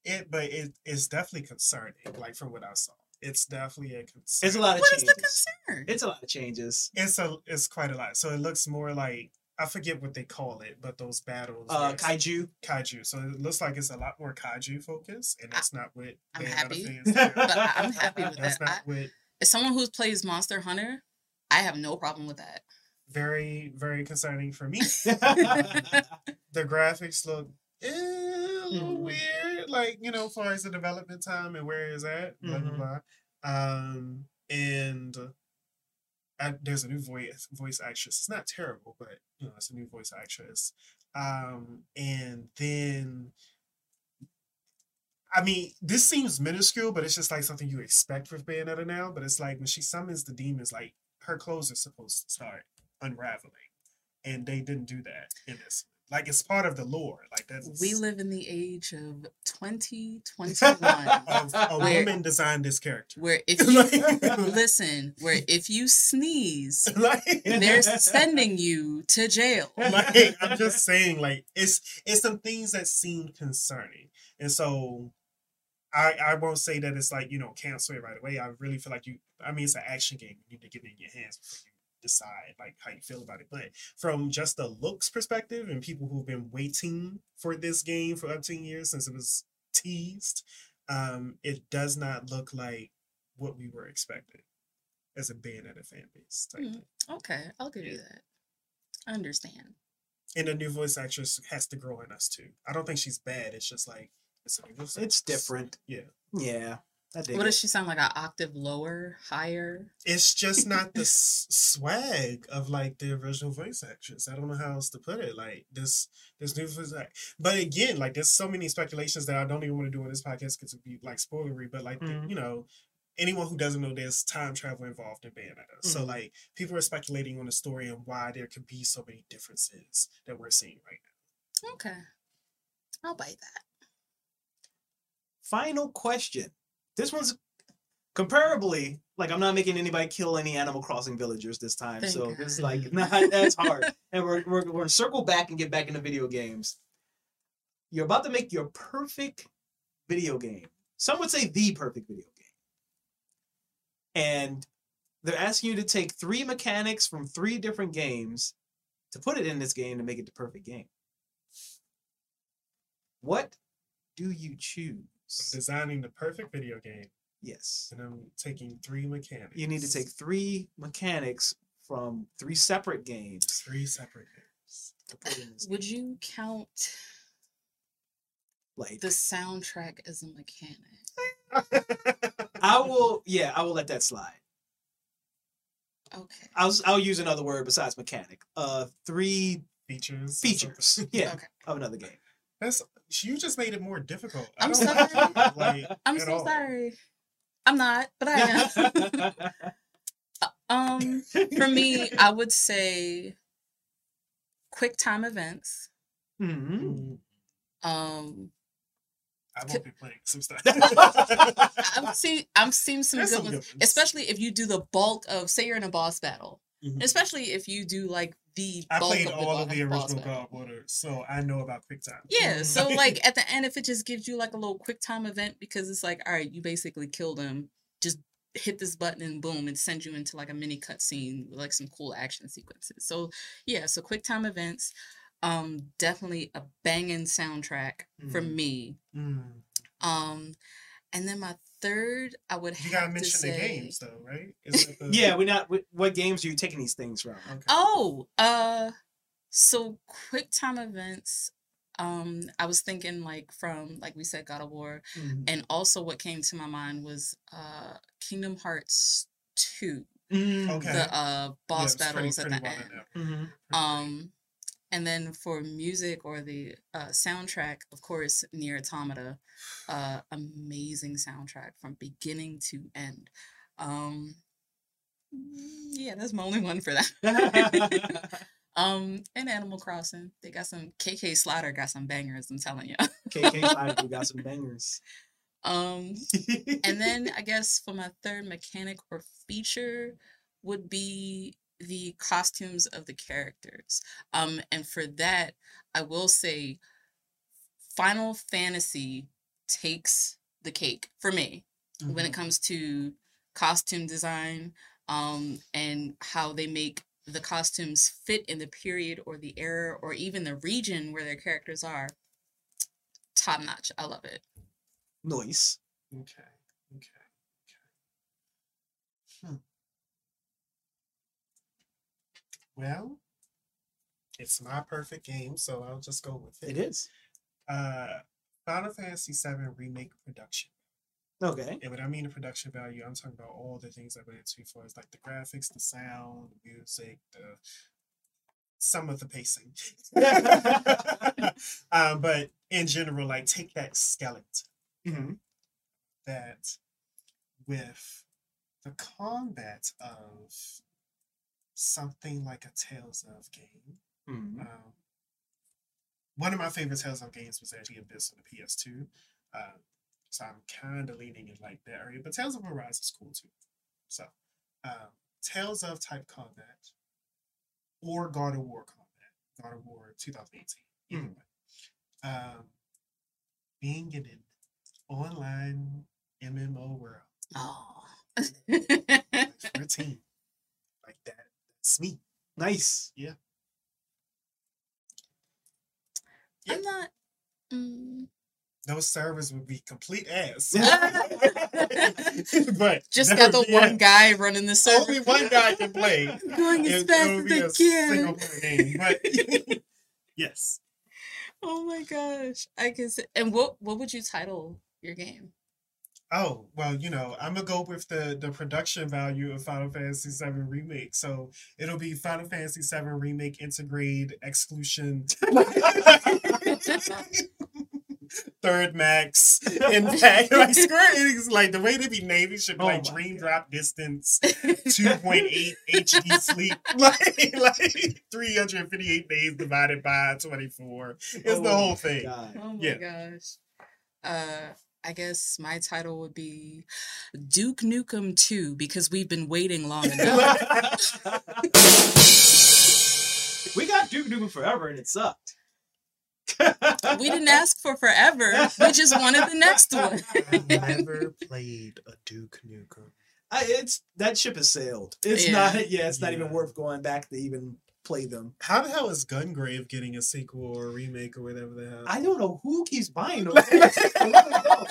S1: it, but it, it's definitely concerning. Like from what I saw, it's definitely a concern.
S3: it's a lot of
S2: What is
S3: changes.
S2: the concern?
S3: It's a lot of changes.
S1: It's a it's quite a lot. So it looks more like I forget what they call it, but those battles.
S3: Uh,
S1: it's
S3: kaiju.
S1: kaiju. So it looks like it's a lot more kaiju focused, and that's not what
S2: I'm happy. I- I'm happy with
S1: That's
S2: that.
S1: not
S2: I,
S1: what
S2: as someone who plays Monster Hunter, I have no problem with that.
S1: very very concerning for me. the graphics look eh, a little
S3: Mhm.
S1: weird, like you know, as far as the development time and where it's at, blah blah
S3: Mhm.
S1: blah. Um, and there's a new voice voice actress. It's not terrible, but you know, it's a new voice actress. Um, and then. I mean, this seems minuscule, but it's just like something you expect with Bayonetta now. But it's like when she summons the demons, like her clothes are supposed to start unraveling, and they didn't do that in this. Like it's part of the lore. Like that's
S2: We live in the age of 2021,
S1: of a
S2: Where-
S1: woman designed this character.
S2: where if you listen, where if you sneeze,
S1: like,
S2: they're sending you to jail.
S1: like I'm just saying, like it's it's some things that seem concerning, and so I I won't say that it's like you know cancel it right away. I really feel like you. I mean, it's an action game. You need to get it in your hands before you decide like how you feel about it. But from just the looks perspective, and people who've been waiting for this game for 18 years since it was teased, um, it does not look like what we were expecting as a Bayonetta fan base. Type
S2: Mhm.
S1: thing.
S2: Okay, I'll give you that. I understand.
S1: And the new voice actress has to grow in us too. I don't think she's bad. It's just like it's a new voice
S3: It's different.
S1: Yeah.
S3: Yeah. I dig
S2: What does she sound like? An octave lower, higher?
S1: It's just not the s- swag of like the original voice actress. I don't know how else to put it. Like this, this new voice act. But again, like there's so many speculations that I don't even want to do on this podcast because it'd be like spoilery. But like the-
S3: Mhm.
S1: you know, anyone who doesn't know there's time travel involved in Bayonetta. So
S3: Mhm.
S1: like people are speculating on the story and why there could be so many differences that we're seeing right now.
S2: Okay. I'll bite that.
S3: Final question. This one's comparably like I'm not making anybody kill any Animal Crossing villagers this time.
S2: Thank
S3: so
S2: God.
S3: this like not that's hard. And we're, we're we're gonna circle back and get back into video games. You're about to make your perfect video game. Some would say the perfect video game. And they're asking you to take three mechanics from three different games to put it in this game to make it the perfect game. What do you choose?
S1: I'm designing the perfect video game
S3: Yes.
S1: and I'm taking three mechanics.
S3: You need to take three mechanics from three separate games
S1: three separate games.
S3: to put in this.
S2: Would you count
S3: Like
S2: the soundtrack as a mechanic?
S3: I will, yeah, I will let that slide.
S2: Okay.
S3: I'll I'll use another word besides mechanic. Uh, three
S1: features.
S3: features, yeah,
S2: Okay.
S3: of another game.
S1: That's you just made it more difficult. I
S2: I'm
S1: don't
S2: sorry.
S1: like, like,
S2: I'm so
S1: all.
S2: sorry. I'm not, but I am. um, for me, I would say quick time events.
S3: Mhm.
S1: Mm,
S2: Um,
S1: I won't be playing some stuff.
S2: I'm see, I'm seeing some
S1: There's
S2: good
S1: some
S2: ones,
S1: ones.
S2: especially if you do the bulk of, say, you're in a boss battle,
S1: Mhm.
S2: especially if you do like the
S1: I played
S2: of the,
S1: all of the original Water, so I know about QuickTime.
S2: Yeah, so like at the end, if it just gives you like a little quick time event because it's like, all right, you basically killed him, just hit this button and boom, it sends you into like a mini cutscene with like some cool action sequences. So yeah, so quick time events, um, definitely a banging soundtrack for
S3: Mhm.
S2: me.
S1: Mm.
S2: Um, and then my third, I would
S1: You
S2: have
S1: gotta
S2: to
S1: mention
S2: say,
S1: the games though, right? Is the-
S3: Yeah, we're not. What games are you taking these things from?
S1: Okay.
S2: Oh, uh, so quick time events. Um, I was thinking like from like we said, God of War,
S3: Mhm.
S2: and also what came to my mind was uh Kingdom Hearts two,
S3: Mm,
S1: Okay.
S2: the uh boss
S1: Yeah, it's pretty-
S2: battles at
S1: pretty
S2: the
S1: well
S2: end.
S1: done
S3: mhm.
S2: Um, and then for music or the uh, soundtrack, of course, NieR Automata, uh, amazing soundtrack from beginning to end. Um, yeah, that's my only one for that. Um, and Animal Crossing, they got some KK Slaughter got some bangers. I'm telling you.
S3: KK Slider, we got some bangers.
S2: Um, and then I guess for my third mechanic or feature would be the costumes of the characters. Um, and for that, I will say Final Fantasy takes the cake for me when it comes to costume design um, and how they make the costumes fit in the period or the era or even the region where their characters are. Top notch. I love it.
S3: Nice.
S1: Okay. Hmm. Well, it's my perfect game, so I'll just go with it.
S3: It is.
S1: Uh, Final Fantasy VII Remake production.
S3: Okay.
S1: And when I mean the production value, I'm talking about all the things I went into for is like the graphics, the sound, the music, the some of the pacing. um, but in general, like take that skeleton
S3: hmm
S1: that with the combat of something like a Tales of game.
S3: hmm
S1: Um, one of my favorite Tales of games was actually Abyss on the PS2. Um, so I'm kind of leaning in like that area. But Tales of Arise is cool too. So um, Tales of type combat or God of War combat. God of War 2018. Either way. Um, being in an online MMO world
S2: Oh.
S1: for a team like that. That's me.
S3: Nice. Yeah.
S2: I'm not. Mm,
S1: Those servers would be complete ass. But
S2: just got the
S1: would be it.
S2: one guy running the server.
S1: Only one guy can play.
S2: Going as
S1: It- it
S2: fast
S1: would
S2: as they can.
S1: game. But yes.
S2: Oh my gosh. I can say, and what what would you title your game?
S1: Oh well, you know, I'm gonna go with the the production value of Final Fantasy VII Remake. So it'll be Final Fantasy VII Remake Intergrade Exclusion. Third max impact like Square Enix like the way they be naming should be
S3: Oh
S1: like dream
S3: God.
S1: drop distance 2.8 HD sleep like like 358 days divided by 24 it's the
S3: Oh
S1: whole thing
S3: God.
S2: Oh my
S1: Yeah.
S2: gosh. Uh I guess my title would be Duke Nukem 2 because we've been waiting long enough.
S3: we got Duke Nukem forever and it sucked.
S2: we didn't ask for forever. We just wanted the next one.
S1: I've never played a Duke Nukem
S3: I, it's that ship has sailed. It's
S2: Yeah.
S3: not. Yeah, it's not even worth going back to even play them.
S1: how the hell is Gungrave getting a sequel or a remake or whatever the hell
S3: I don't know who keeps buying those. I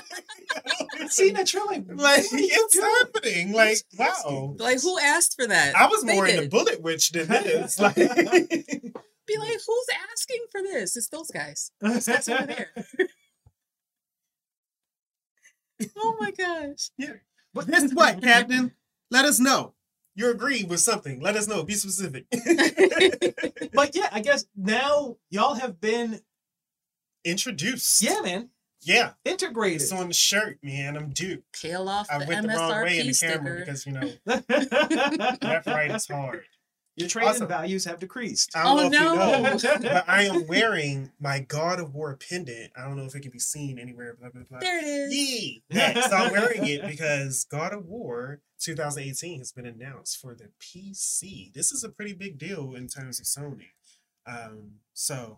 S3: seen that trailer. Like,
S1: like
S3: what are you
S1: it's
S3: doing?
S1: happening like
S3: What's
S1: wow
S2: Like who asked for that?
S1: I was
S2: They
S1: more into
S2: did.
S1: Bullet Witch than this like
S2: Be like, who's asking for this? It's those guys. Those guys over there. Oh my gosh. Yeah.
S1: But this is what, Captain? Let us know. You're agreeing with something. Let us know. Be specific.
S3: But yeah, I guess now y'all have been,
S1: Introduced.
S3: yeah, man,
S1: Yeah.
S3: integrated.
S1: It's on the shirt, man. I'm Duke.
S2: Peel off
S1: I
S2: the
S1: went the wrong way in
S2: MSRP
S1: the camera
S2: sticker.
S1: because, you know, left right is hard.
S3: Your trading
S1: Awesome.
S3: values have decreased.
S1: I don't
S2: Oh,
S1: know if you know,
S3: no.
S1: but I am wearing my God of War pendant. I don't know if it can be seen anywhere. Blah, blah, blah.
S2: There it is.
S1: Yee! Yeah, so I'm wearing it because God of War 2018 has been announced for the PC. This is a pretty big deal in terms of Sony. Um, so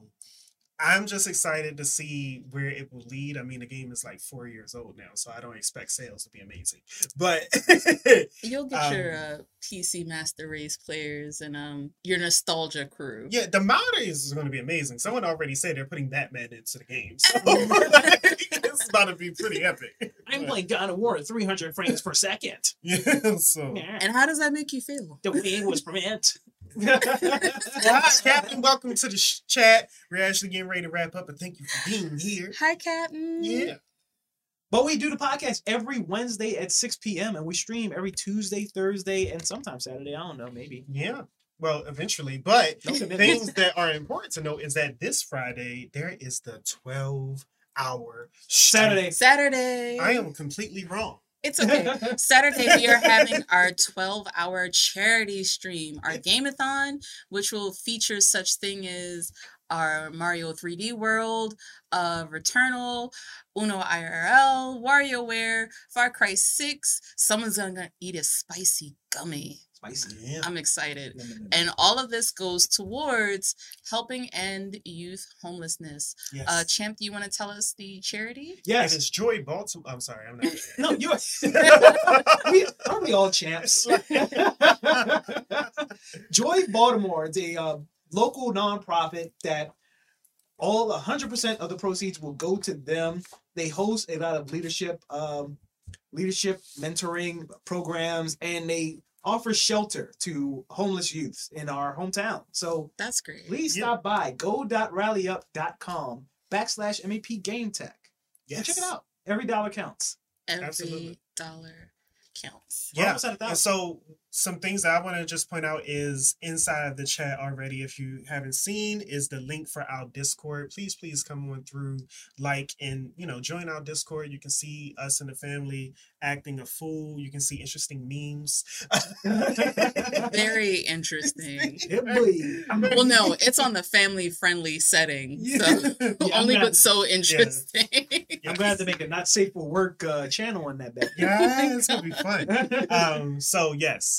S1: I'm just excited to see where it will lead. I mean, the game is like four years old now, so I don't expect sales to be amazing. But
S2: You'll get your
S1: Um,
S2: uh, PC Master Race players and um your nostalgia crew.
S1: yeah, the modders is going to be amazing. Someone already said they're putting Batman into the game, so it's about to be pretty epic.
S3: I'm playing God of War at 300 frames per second.
S1: Yeah, so.
S2: And how does that make you feel?
S3: The way it was prevent.
S1: Hi, Captain. Welcome to the sh- chat. We're actually getting ready to wrap up, but thank you for being here.
S2: Hi, Captain.
S1: Yeah.
S3: But we do the podcast every Wednesday at 6 p.m. and we stream every Tuesday, Thursday, and sometimes Saturday. I don't know, maybe.
S1: Yeah. Well, eventually. But
S3: No
S1: things that are important to note is that this Friday, there is the 12 hour
S3: Saturday.
S2: Saturday.
S1: I am completely wrong.
S2: It's okay. Saturday, we are having our 12 hour charity stream, our Gameathon, which will feature such thing as our Mario 3D World, uh, Returnal, Uno IRL, WarioWare, Far Cry 6. Someone's gonna eat a spicy gummy.
S3: Spicy.
S1: Yeah.
S2: I'm excited. And all of this goes towards helping end youth homelessness.
S1: Yes.
S2: Uh, Champ, do you want to tell us the charity?
S3: yes.
S1: it's Joy Baltimore. I'm sorry, I'm not.
S3: No, you. are. we, aren't we all champs? Joy Baltimore is a uh, local nonprofit that all 100% of the proceeds will go to them. They host a lot of leadership, um, leadership mentoring programs, and they offer shelter to homeless youths in our hometown. So
S2: That's great.
S3: please
S1: Yeah.
S3: stop by go.rallyup.com backslash MEP Game Tech.
S1: yes.
S3: And check it out. Every dollar counts.
S2: Every
S1: Absolutely.
S2: dollar counts.
S3: We're
S1: Yeah.
S3: almost at a
S1: And
S3: thousand.
S1: so some things that I want to just point out is inside of the chat already. If you haven't seen, is the link for our Discord. Please, please come on through, like, and you know, join our Discord. You can see us and the family acting a fool. You can see interesting memes.
S2: Very interesting. Well, no, it's on the family friendly setting. So
S3: Yeah, I'm
S2: only
S3: gonna-
S2: but so interesting.
S3: I'm gonna have to make a not safe for work uh, channel on that bad.
S1: Yeah, it's gonna be fun. um so yes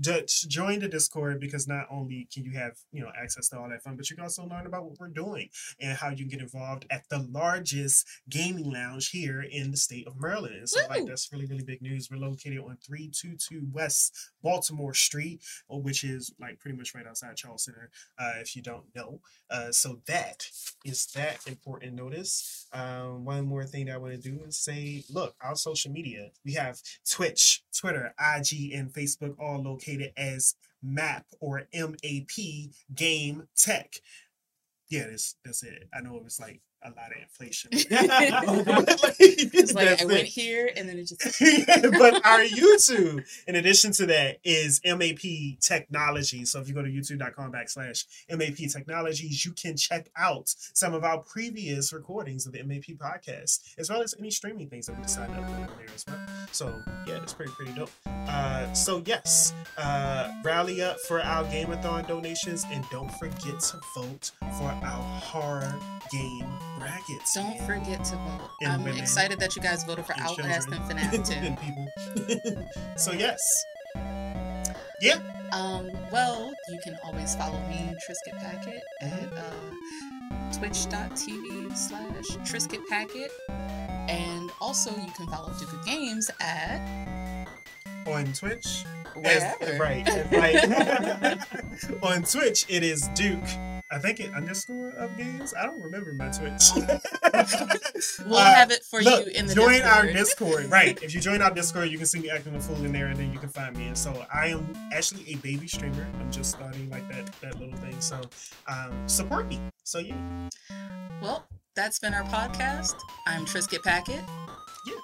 S1: jo- join the discord because not only can you have you know access to all that fun but you can also learn about what we're doing and how you can get involved at the largest gaming lounge here in the state of maryland. And so like that's really really big news. We're located on 322 west baltimore street uh, which is like pretty much right outside charles center uh, if you don't know. Uh, so that is that important notice. Um, one more thing that i want to do is say look our social media we have twitch twitter ig and facebook all located as map or map game tech. Yeah that's that's it. I know it was like a lot of inflation
S2: It's like
S1: That's
S2: I went here and then it just
S1: but our YouTube, in addition to that, is MAP Technology. So if you go to youtube.com backslash MAP Technologies, you can check out some of our previous recordings of the MAP podcast, as well as any streaming things that we decide to upload on there as well. So yeah, it's pretty pretty dope. Uh, so yes, uh, rally up for our Gameathon donations, and don't forget to vote for our horror game brackets.
S2: don't forget to vote.
S1: And
S2: I'm
S1: women.
S2: excited that you guys voted for
S1: And
S2: Outlast and
S1: children.
S2: FNAF too.
S1: and so yes, Yeah.
S2: Um, well, you can always follow me, Trisket Packet, at uh, twitch.tv slash Trisket Packet. And also, you can follow Duke of Games at
S1: on Twitch. As- right, right. on Twitch, it is Duke. I think it underscore of games. I don't remember my Twitch.
S2: We'll
S1: Uh,
S2: have it for
S1: Look,
S2: you in the
S1: join
S2: Discord.
S1: our Discord. Right. If you join our Discord, you can see me acting a fool in there and then you can find me. And so I am actually a baby streamer. I'm just starting like that that little thing. So um support me. So yeah.
S2: Well, that's been our podcast. I'm Trisket Packet.
S1: Yeah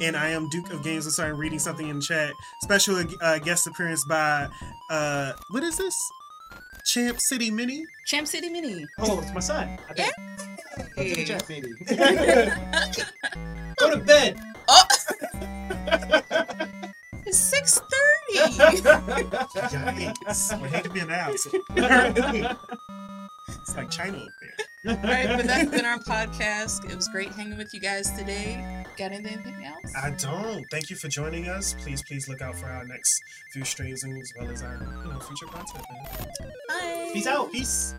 S1: and I am Duke of Games. I'm sorry, I'm reading something in the chat. Special uh, guest appearance by uh what is this? Champ City Mini?
S2: Champ City Mini.
S3: Oh, it's my son. I think.
S2: Hey.
S3: Chat, baby. Go to bed.
S2: Oh, it's 6.30.
S1: Yikes. I hate to be an ass. it's like China up there.
S2: All right, but that's been our podcast. It was great hanging with you guys today. Got anything else?
S1: I don't. Thank you for joining us. Please, please look out for our next few streams as well as our you know future content. Man.
S2: Bye.
S3: Peace out.
S1: Peace.